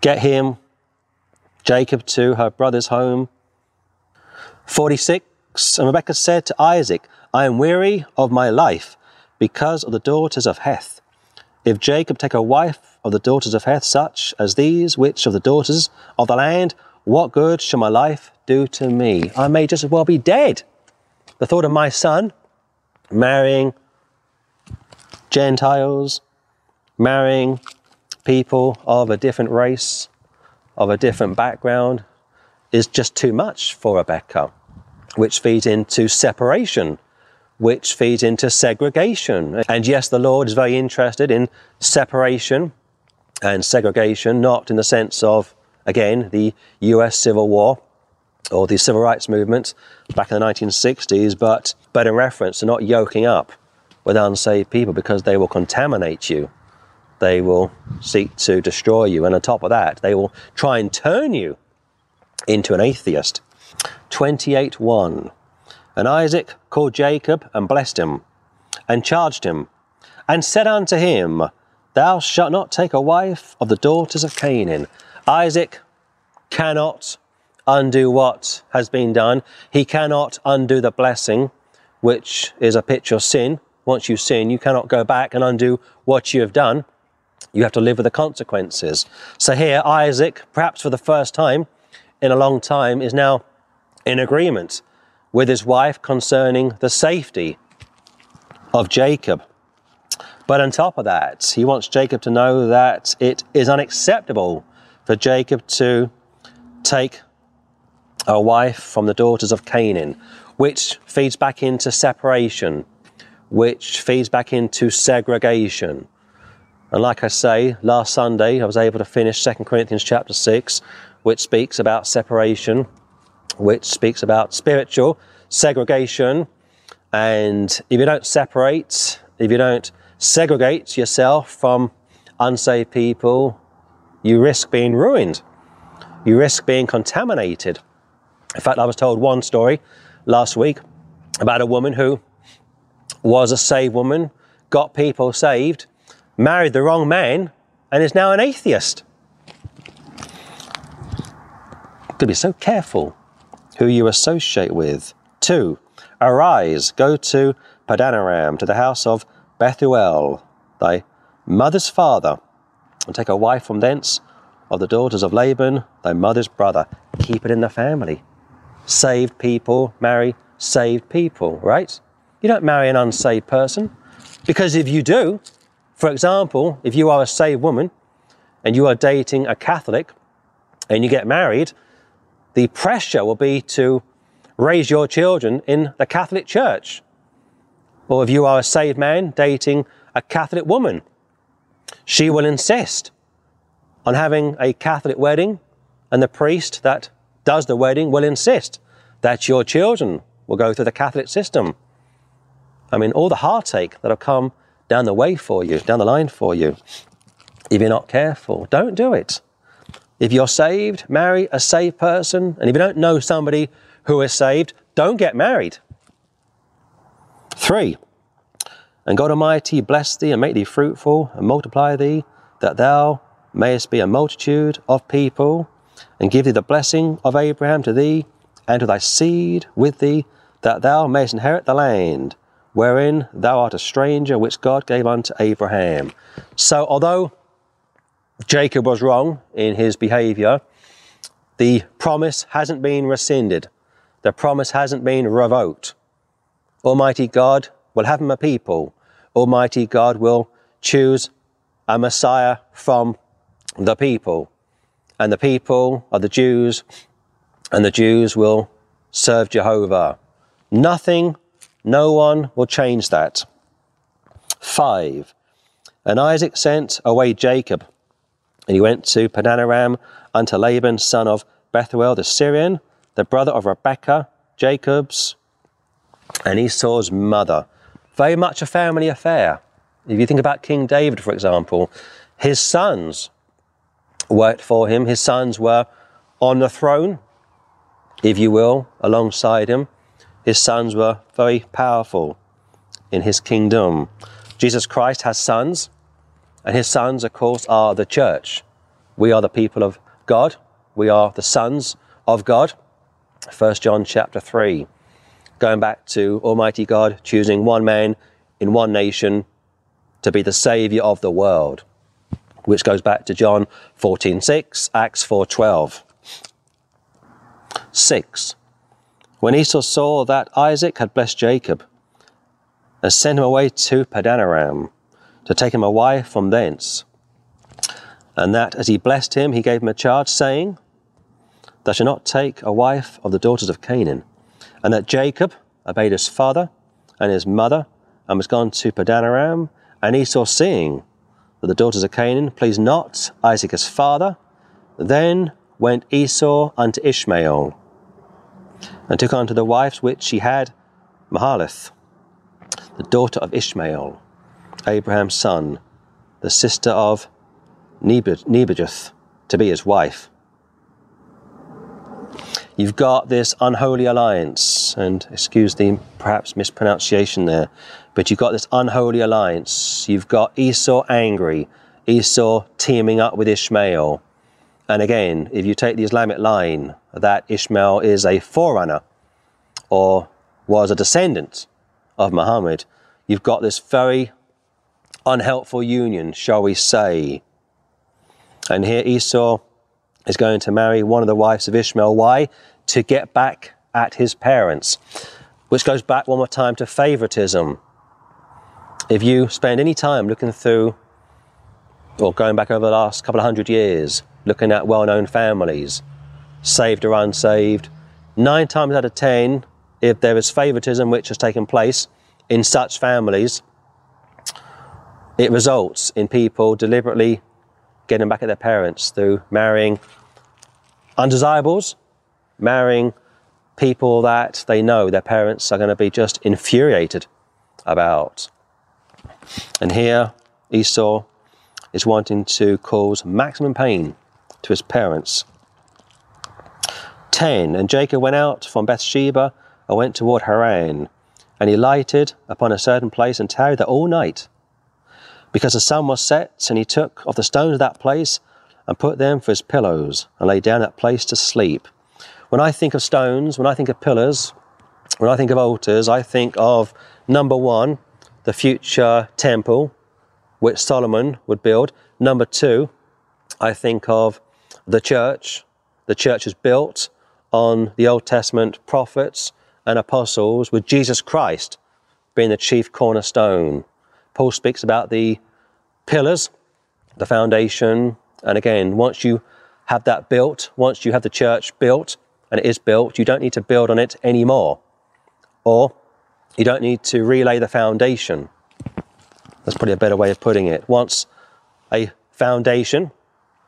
get him, Jacob, to her brother's home. 46. And Rebekah said to Isaac, I am weary of my life because of the daughters of Heth. If Jacob take a wife of the daughters of Heth such as these, which of the daughters of the land, what good shall my life do to me? I may just as well be dead. The thought of my son marrying Gentiles, marrying people of a different race, of a different background, is just too much for Rebecca, which feeds into separation, which feeds into segregation. And yes, the Lord is very interested in separation and segregation, not in the sense of, again, the US Civil War or the Civil Rights Movement back in the 1960s, but, but in reference to not yoking up with unsaved people because they will contaminate you. They will seek to destroy you. And on top of that, they will try and turn you into an atheist. 28 1. And Isaac called Jacob and blessed him, and charged him, and said unto him, Thou shalt not take a wife of the daughters of Canaan. Isaac cannot undo what has been done. He cannot undo the blessing, which is a picture of sin. Once you sin, you cannot go back and undo what you have done. You have to live with the consequences. So here, Isaac, perhaps for the first time in a long time, is now in agreement with his wife concerning the safety of Jacob. But on top of that, he wants Jacob to know that it is unacceptable for Jacob to take a wife from the daughters of Canaan, which feeds back into separation, which feeds back into segregation. And like I say, last Sunday I was able to finish 2 Corinthians chapter 6, which speaks about separation, which speaks about spiritual segregation. And if you don't separate, if you don't segregate yourself from unsaved people, you risk being ruined. You risk being contaminated. In fact, I was told one story last week about a woman who was a saved woman, got people saved, married the wrong man, and is now an atheist. To be so careful who you associate with. Two, arise, go to Padanaram, to the house of Bethuel, thy mother's father, and take a wife from thence of the daughters of Laban, thy mother's brother. Keep it in the family saved people marry saved people, right? You don't marry an unsaved person. Because if you do, for example, if you are a saved woman and you are dating a Catholic and you get married, the pressure will be to raise your children in the Catholic Church. Or if you are a saved man dating a Catholic woman, she will insist on having a Catholic wedding, and the priest that does the wedding will insist that your children will go through the Catholic system. I mean, all the heartache that'll come down the way for you, down the line for you, if you're not careful. Don't do it. If you're saved, marry a saved person. And if you don't know somebody who is saved, don't get married. Three, and God Almighty bless thee and make thee fruitful and multiply thee, that thou mayest be a multitude of people and give thee the blessing of Abraham to thee and to thy seed with thee, that thou mayest inherit the land wherein thou art a stranger, which God gave unto Abraham. So, although Jacob was wrong in his behavior, the promise hasn't been rescinded, the promise hasn't been revoked. Almighty God will have him a people, Almighty God will choose a Messiah from the people and the people are the Jews, and the Jews will serve Jehovah. Nothing, no one will change that. Five, and Isaac sent away Jacob, and he went to Padanaram unto Laban, son of Bethuel the Syrian, the brother of Rebekah, Jacob's and Esau's mother. Very much a family affair. If you think about King David, for example, his sons worked for him. His sons were on the throne, if you will, alongside him. His sons were very powerful in his kingdom. Jesus Christ has sons, and his sons, of course, are the church. We are the people of God. We are the sons of God. 1 John chapter 3. Going back to Almighty God choosing one man in one nation to be the Saviour of the world. which goes back to John 14:6, Acts 4:12. 6. When Esau saw that Isaac had blessed Jacob, and sent him away to Padanaram to take him a wife from thence, and that as he blessed him, he gave him a charge, saying, Thou shalt not take a wife of the daughters of Canaan, and that Jacob obeyed his father and his mother, and was gone to Padanaram, and Esau seeing that the daughters of Canaan pleased not Isaac his father, then went Esau unto Ishmael, and took unto the wives which he had Mahalath, the daughter of Ishmael, Abraham's son, the sister of Nebajoth, to be his wife. You've got this unholy alliance, and excuse the perhaps mispronunciation there, but you've got this unholy alliance. You've got Esau angry, Esau teaming up with Ishmael. And again, if you take the Islamic line that Ishmael is a forerunner or was a descendant of Muhammad, you've got this very unhelpful union, shall we say. And here Esau is going to marry one of the wives of Ishmael. Why? To get back at his parents, which goes back one more time to favoritism. If you spend any time looking through, or going back over the last couple of hundred years, looking at well known families, saved or unsaved, nine times out of ten, if there is favoritism which has taken place in such families, it results in people deliberately getting back at their parents through marrying undesirables, marrying people that they know their parents are going to be just infuriated about. And here Esau is wanting to cause maximum pain to his parents. 10. And Jacob went out from Beersheba and went toward Haran, and he lighted upon a certain place and tarried there all night. Because the sun was set, and he took of the stones of that place and put them for his pillows, and lay down at that place to sleep. When I think of stones, when I think of pillars, when I think of altars, I think of number one, the future temple which Solomon would build. Number two, I think of the church. The church is built on the Old Testament prophets and apostles, with Jesus Christ being the chief cornerstone. Paul speaks about the pillars, the foundation, and again, once you have that built, once you have the church built, and it is built, you don't need to build on it anymore. Or you don't need to relay the foundation. That's probably a better way of putting it. Once a foundation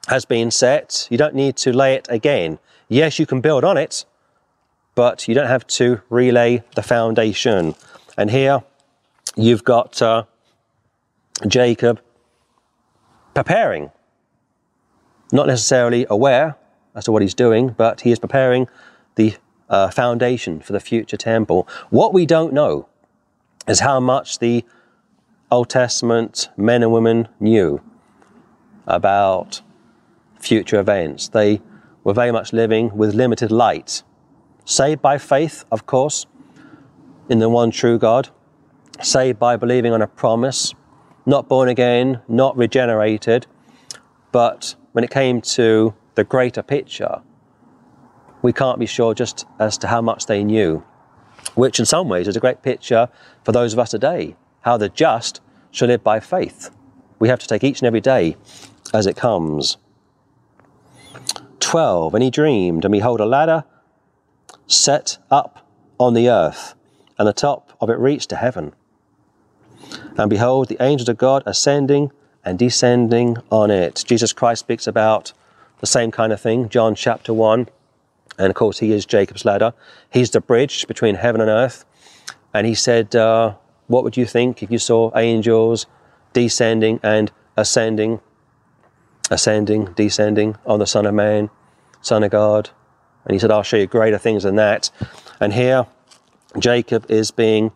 has been set, you don't need to lay it again. Yes, you can build on it, but you don't have to relay the foundation. And here you've got uh, Jacob preparing, not necessarily aware as to what he's doing, but he is preparing the uh, foundation for the future temple. What we don't know is how much the Old Testament men and women knew about future events. They were very much living with limited light. Saved by faith, of course, in the one true God, saved by believing on a promise, not born again, not regenerated, but when it came to the greater picture, we can't be sure just as to how much they knew, which in some ways is a great picture for those of us today, how the just shall live by faith. We have to take each and every day as it comes. 12. And he dreamed, and behold, a ladder set up on the earth, and the top of it reached to heaven. And behold, the angels of God ascending and descending on it. Jesus Christ speaks about the same kind of thing, John chapter 1. And of course, he is Jacob's ladder. He's the bridge between heaven and earth. And he said, uh, What would you think if you saw angels descending and ascending, ascending, descending on the Son of Man, Son of God? And he said, I'll show you greater things than that. And here, Jacob is being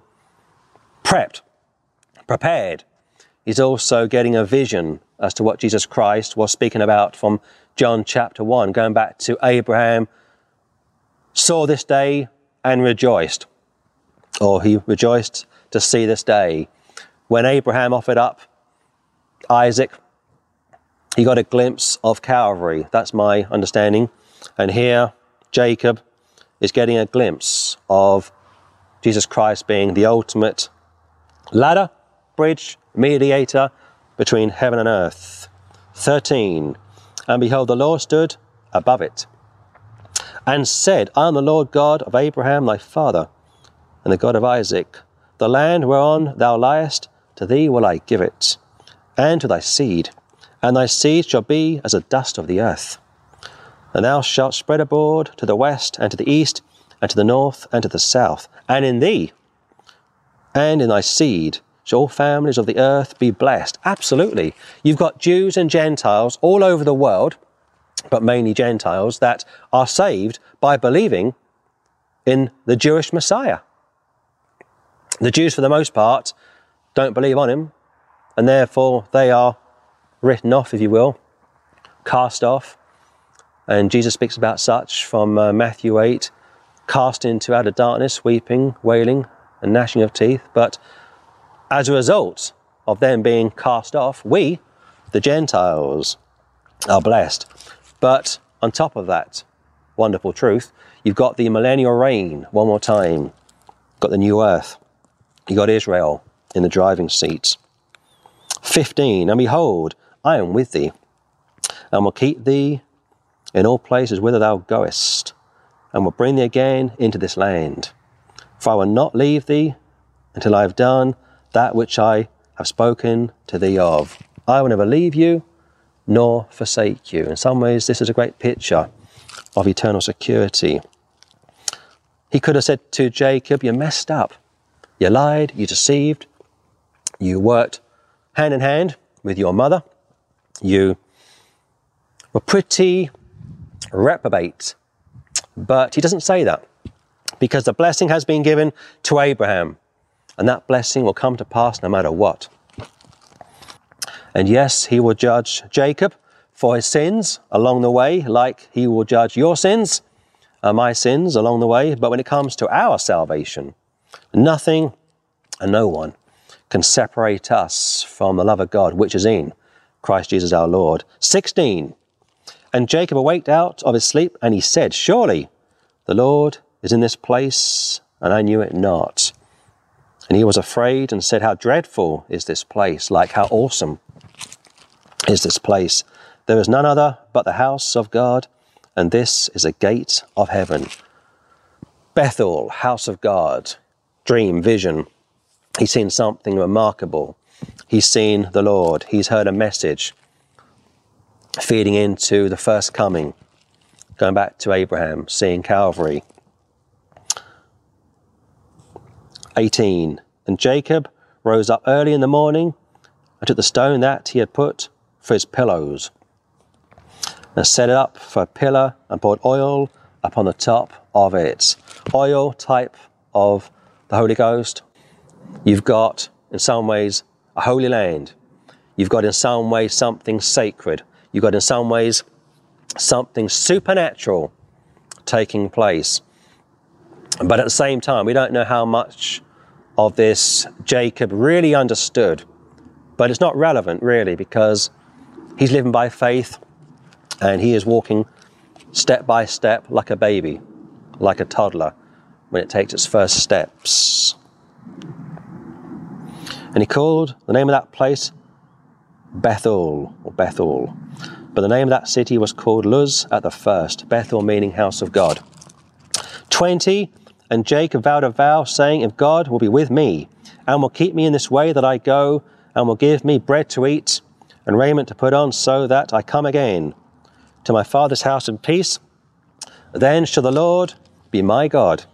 prepped prepared. He's also getting a vision as to what Jesus Christ was speaking about from John chapter 1, going back to Abraham saw this day and rejoiced, or he rejoiced to see this day. When Abraham offered up Isaac he got a glimpse of Calvary. That's my understanding. And here, Jacob is getting a glimpse of Jesus Christ being the ultimate ladder, bridge, mediator between heaven and earth. 13. And behold, the Lord stood above it and said, I am the Lord God of Abraham thy father, and the God of Isaac. The land whereon thou liest, to thee will I give it, and to thy seed, and thy seed shall be as the dust of the earth. And thou shalt spread abroad to the west and to the east, and to the north and to the south, and in thee and in thy seed shall all families of the earth be blessed. Absolutely. You've got Jews and Gentiles all over the world, but mainly Gentiles, that are saved by believing in the Jewish Messiah. The Jews, for the most part, don't believe on him, and therefore they are written off, if you will, cast off. And Jesus speaks about such from uh, Matthew 8 cast into outer darkness, weeping, wailing, and gnashing of teeth. But as a result of them being cast off, we, the Gentiles, are blessed. But on top of that wonderful truth, you've got the millennial reign one more time. Got the new earth. You got Israel in the driving seat. 15. And behold, I am with thee, and will keep thee in all places whither thou goest, and will bring thee again into this land. For I will not leave thee until I have done that which I have spoken to thee of. I will never leave you nor forsake you. In some ways, this is a great picture of eternal security. He could have said to Jacob, You messed up. You lied, you deceived, you worked hand in hand with your mother, you were pretty reprobate. But he doesn't say that because the blessing has been given to Abraham, and that blessing will come to pass no matter what. And yes, he will judge Jacob for his sins along the way, like he will judge your sins, my sins along the way. But when it comes to our salvation, nothing and no one can separate us from the love of God, which is in Christ Jesus our Lord. 16. And Jacob awaked out of his sleep, and he said, Surely the Lord is in this place, and I knew it not. And he was afraid and said, How dreadful is this place, like how awesome is this place. There is none other but the house of God, and this is a gate of heaven. Bethel, house of God, dream, vision. He's seen something remarkable. He's seen the Lord. He's heard a message feeding into the first coming, going back to Abraham, seeing Calvary. 18. And Jacob rose up early in the morning and took the stone that he had put for his pillows and set it up for a pillar and poured oil upon the top of it. Oil, type of the Holy Ghost. You've got, in some ways, a holy land. You've got, in some ways, something sacred. You've got, in some ways, something supernatural taking place. But at the same time, we don't know how much of this Jacob really understood. But it's not relevant, really, because he's living by faith and he is walking step by step like a baby, like a toddler when it takes its first steps. And he called the name of that place Bethel or Bethel. But the name of that city was called Luz at the first, Bethel meaning house of God. 20, and Jacob vowed a vow, saying, If God will be with me, and will keep me in this way that I go, and will give me bread to eat, and raiment to put on, so that I come again to my father's house in peace, then shall the Lord be my God.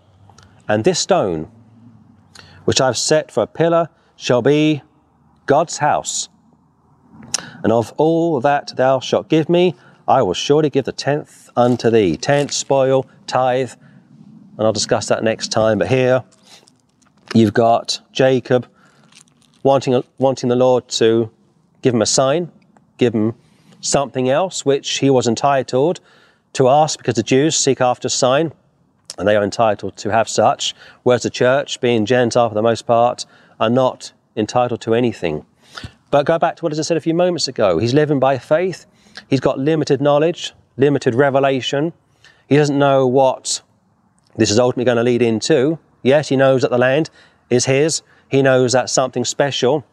And this stone, which I have set for a pillar, shall be God's house. And of all that thou shalt give me, I will surely give the tenth unto thee. Tenth, spoil, tithe. And I'll discuss that next time. But here you've got Jacob wanting, wanting the Lord to give him a sign, give him something else which he was entitled to ask because the Jews seek after a sign and they are entitled to have such, whereas the church, being Gentile for the most part, are not entitled to anything. But go back to what I said a few moments ago. He's living by faith. He's got limited knowledge, limited revelation. He doesn't know what this is ultimately going to lead into. Yes, he knows that the land is his. He knows that something special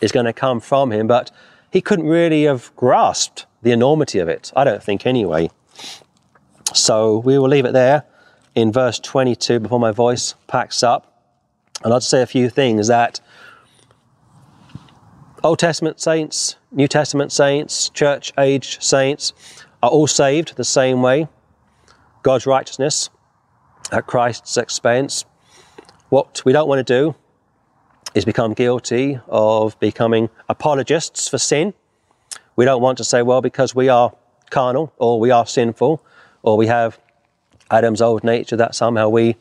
is going to come from him, but he couldn't really have grasped the enormity of it. I don't think, anyway. So we will leave it there in verse 22 before my voice packs up. And I'll just say a few things that Old Testament saints, New Testament saints, church age saints are all saved the same way. God's righteousness at Christ's expense. What we don't want to do is become guilty of becoming apologists for sin. We don't want to say, well, because we are carnal or we are sinful or we have Adam's old nature that somehow we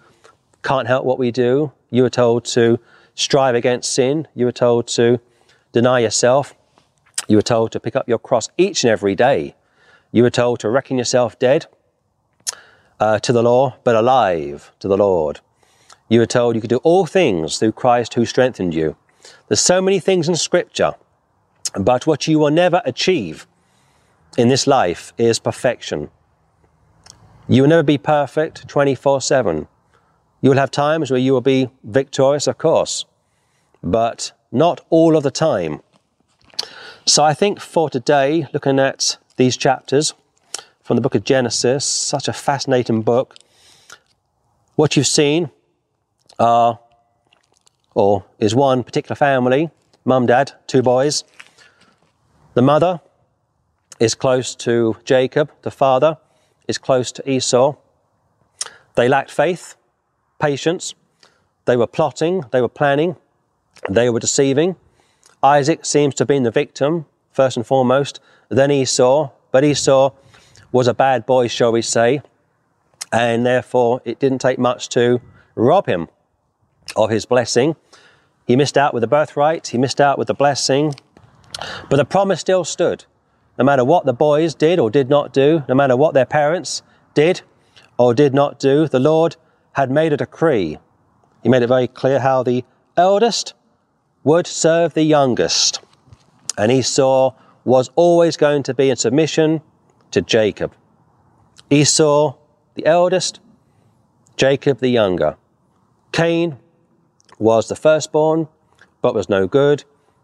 can't help what we do. You were told to strive against sin. You were told to deny yourself. You were told to pick up your cross each and every day. You were told to reckon yourself dead uh, to the law, but alive to the Lord. You were told you could do all things through Christ who strengthened you. There's so many things in Scripture, but what you will never achieve in this life is perfection. You will never be perfect 24 7. You will have times where you will be victorious, of course, but not all of the time. So I think for today, looking at these chapters from the book of Genesis, such a fascinating book, what you've seen are, or is one particular family, mum, dad, two boys. The mother is close to Jacob, the father is close to Esau. They lacked faith, patience, they were plotting, they were planning, they were deceiving. Isaac seems to have been the victim, first and foremost, then Esau, but Esau was a bad boy, shall we say, and therefore it didn't take much to rob him of his blessing. He missed out with the birthright, he missed out with the blessing, but the promise still stood. No matter what the boys did or did not do, no matter what their parents did or did not do, the Lord had made a decree. He made it very clear how the eldest would serve the youngest. And Esau was always going to be in submission to Jacob. Esau, the eldest, Jacob, the younger. Cain was the firstborn, but was no good.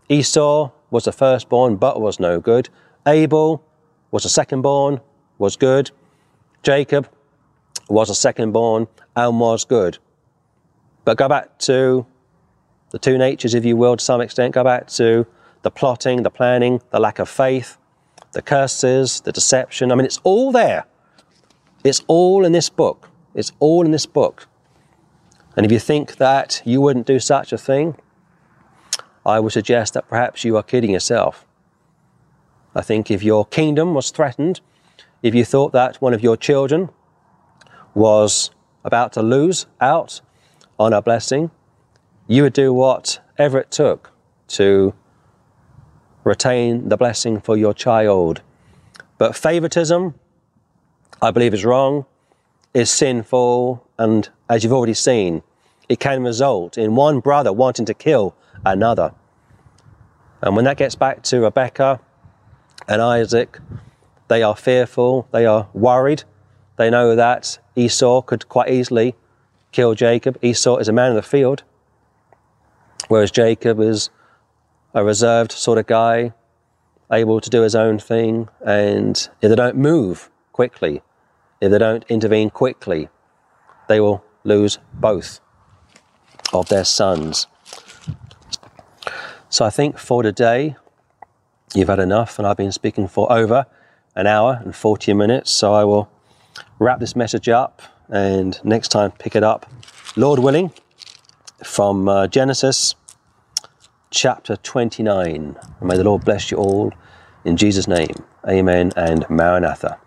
Esau was the firstborn, but was no good. Abel was the secondborn, was good. Jacob was a secondborn and was good. But go back to the two natures, if you will, to some extent, go back to the plotting, the planning, the lack of faith, the curses, the deception. I mean, it's all there. It's all in this book. It's all in this book. And if you think that you wouldn't do such a thing, I would suggest that perhaps you are kidding yourself. I think if your kingdom was threatened, if you thought that one of your children was about to lose out on a blessing, you would do whatever it took to retain the blessing for your child. But favoritism, I believe, is wrong, is sinful, and as you've already seen, it can result in one brother wanting to kill another. And when that gets back to Rebecca and Isaac, they are fearful, they are worried. They know that Esau could quite easily kill Jacob. Esau is a man of the field whereas Jacob is a reserved sort of guy, able to do his own thing. And if they don't move quickly, if they don't intervene quickly, they will lose both of their sons. So I think for today, you've had enough, and I've been speaking for over an hour and 40 minutes. So I will wrap this message up and next time pick it up, Lord willing from uh, Genesis chapter 29. And may the Lord bless you all in Jesus' name. Amen and Maranatha.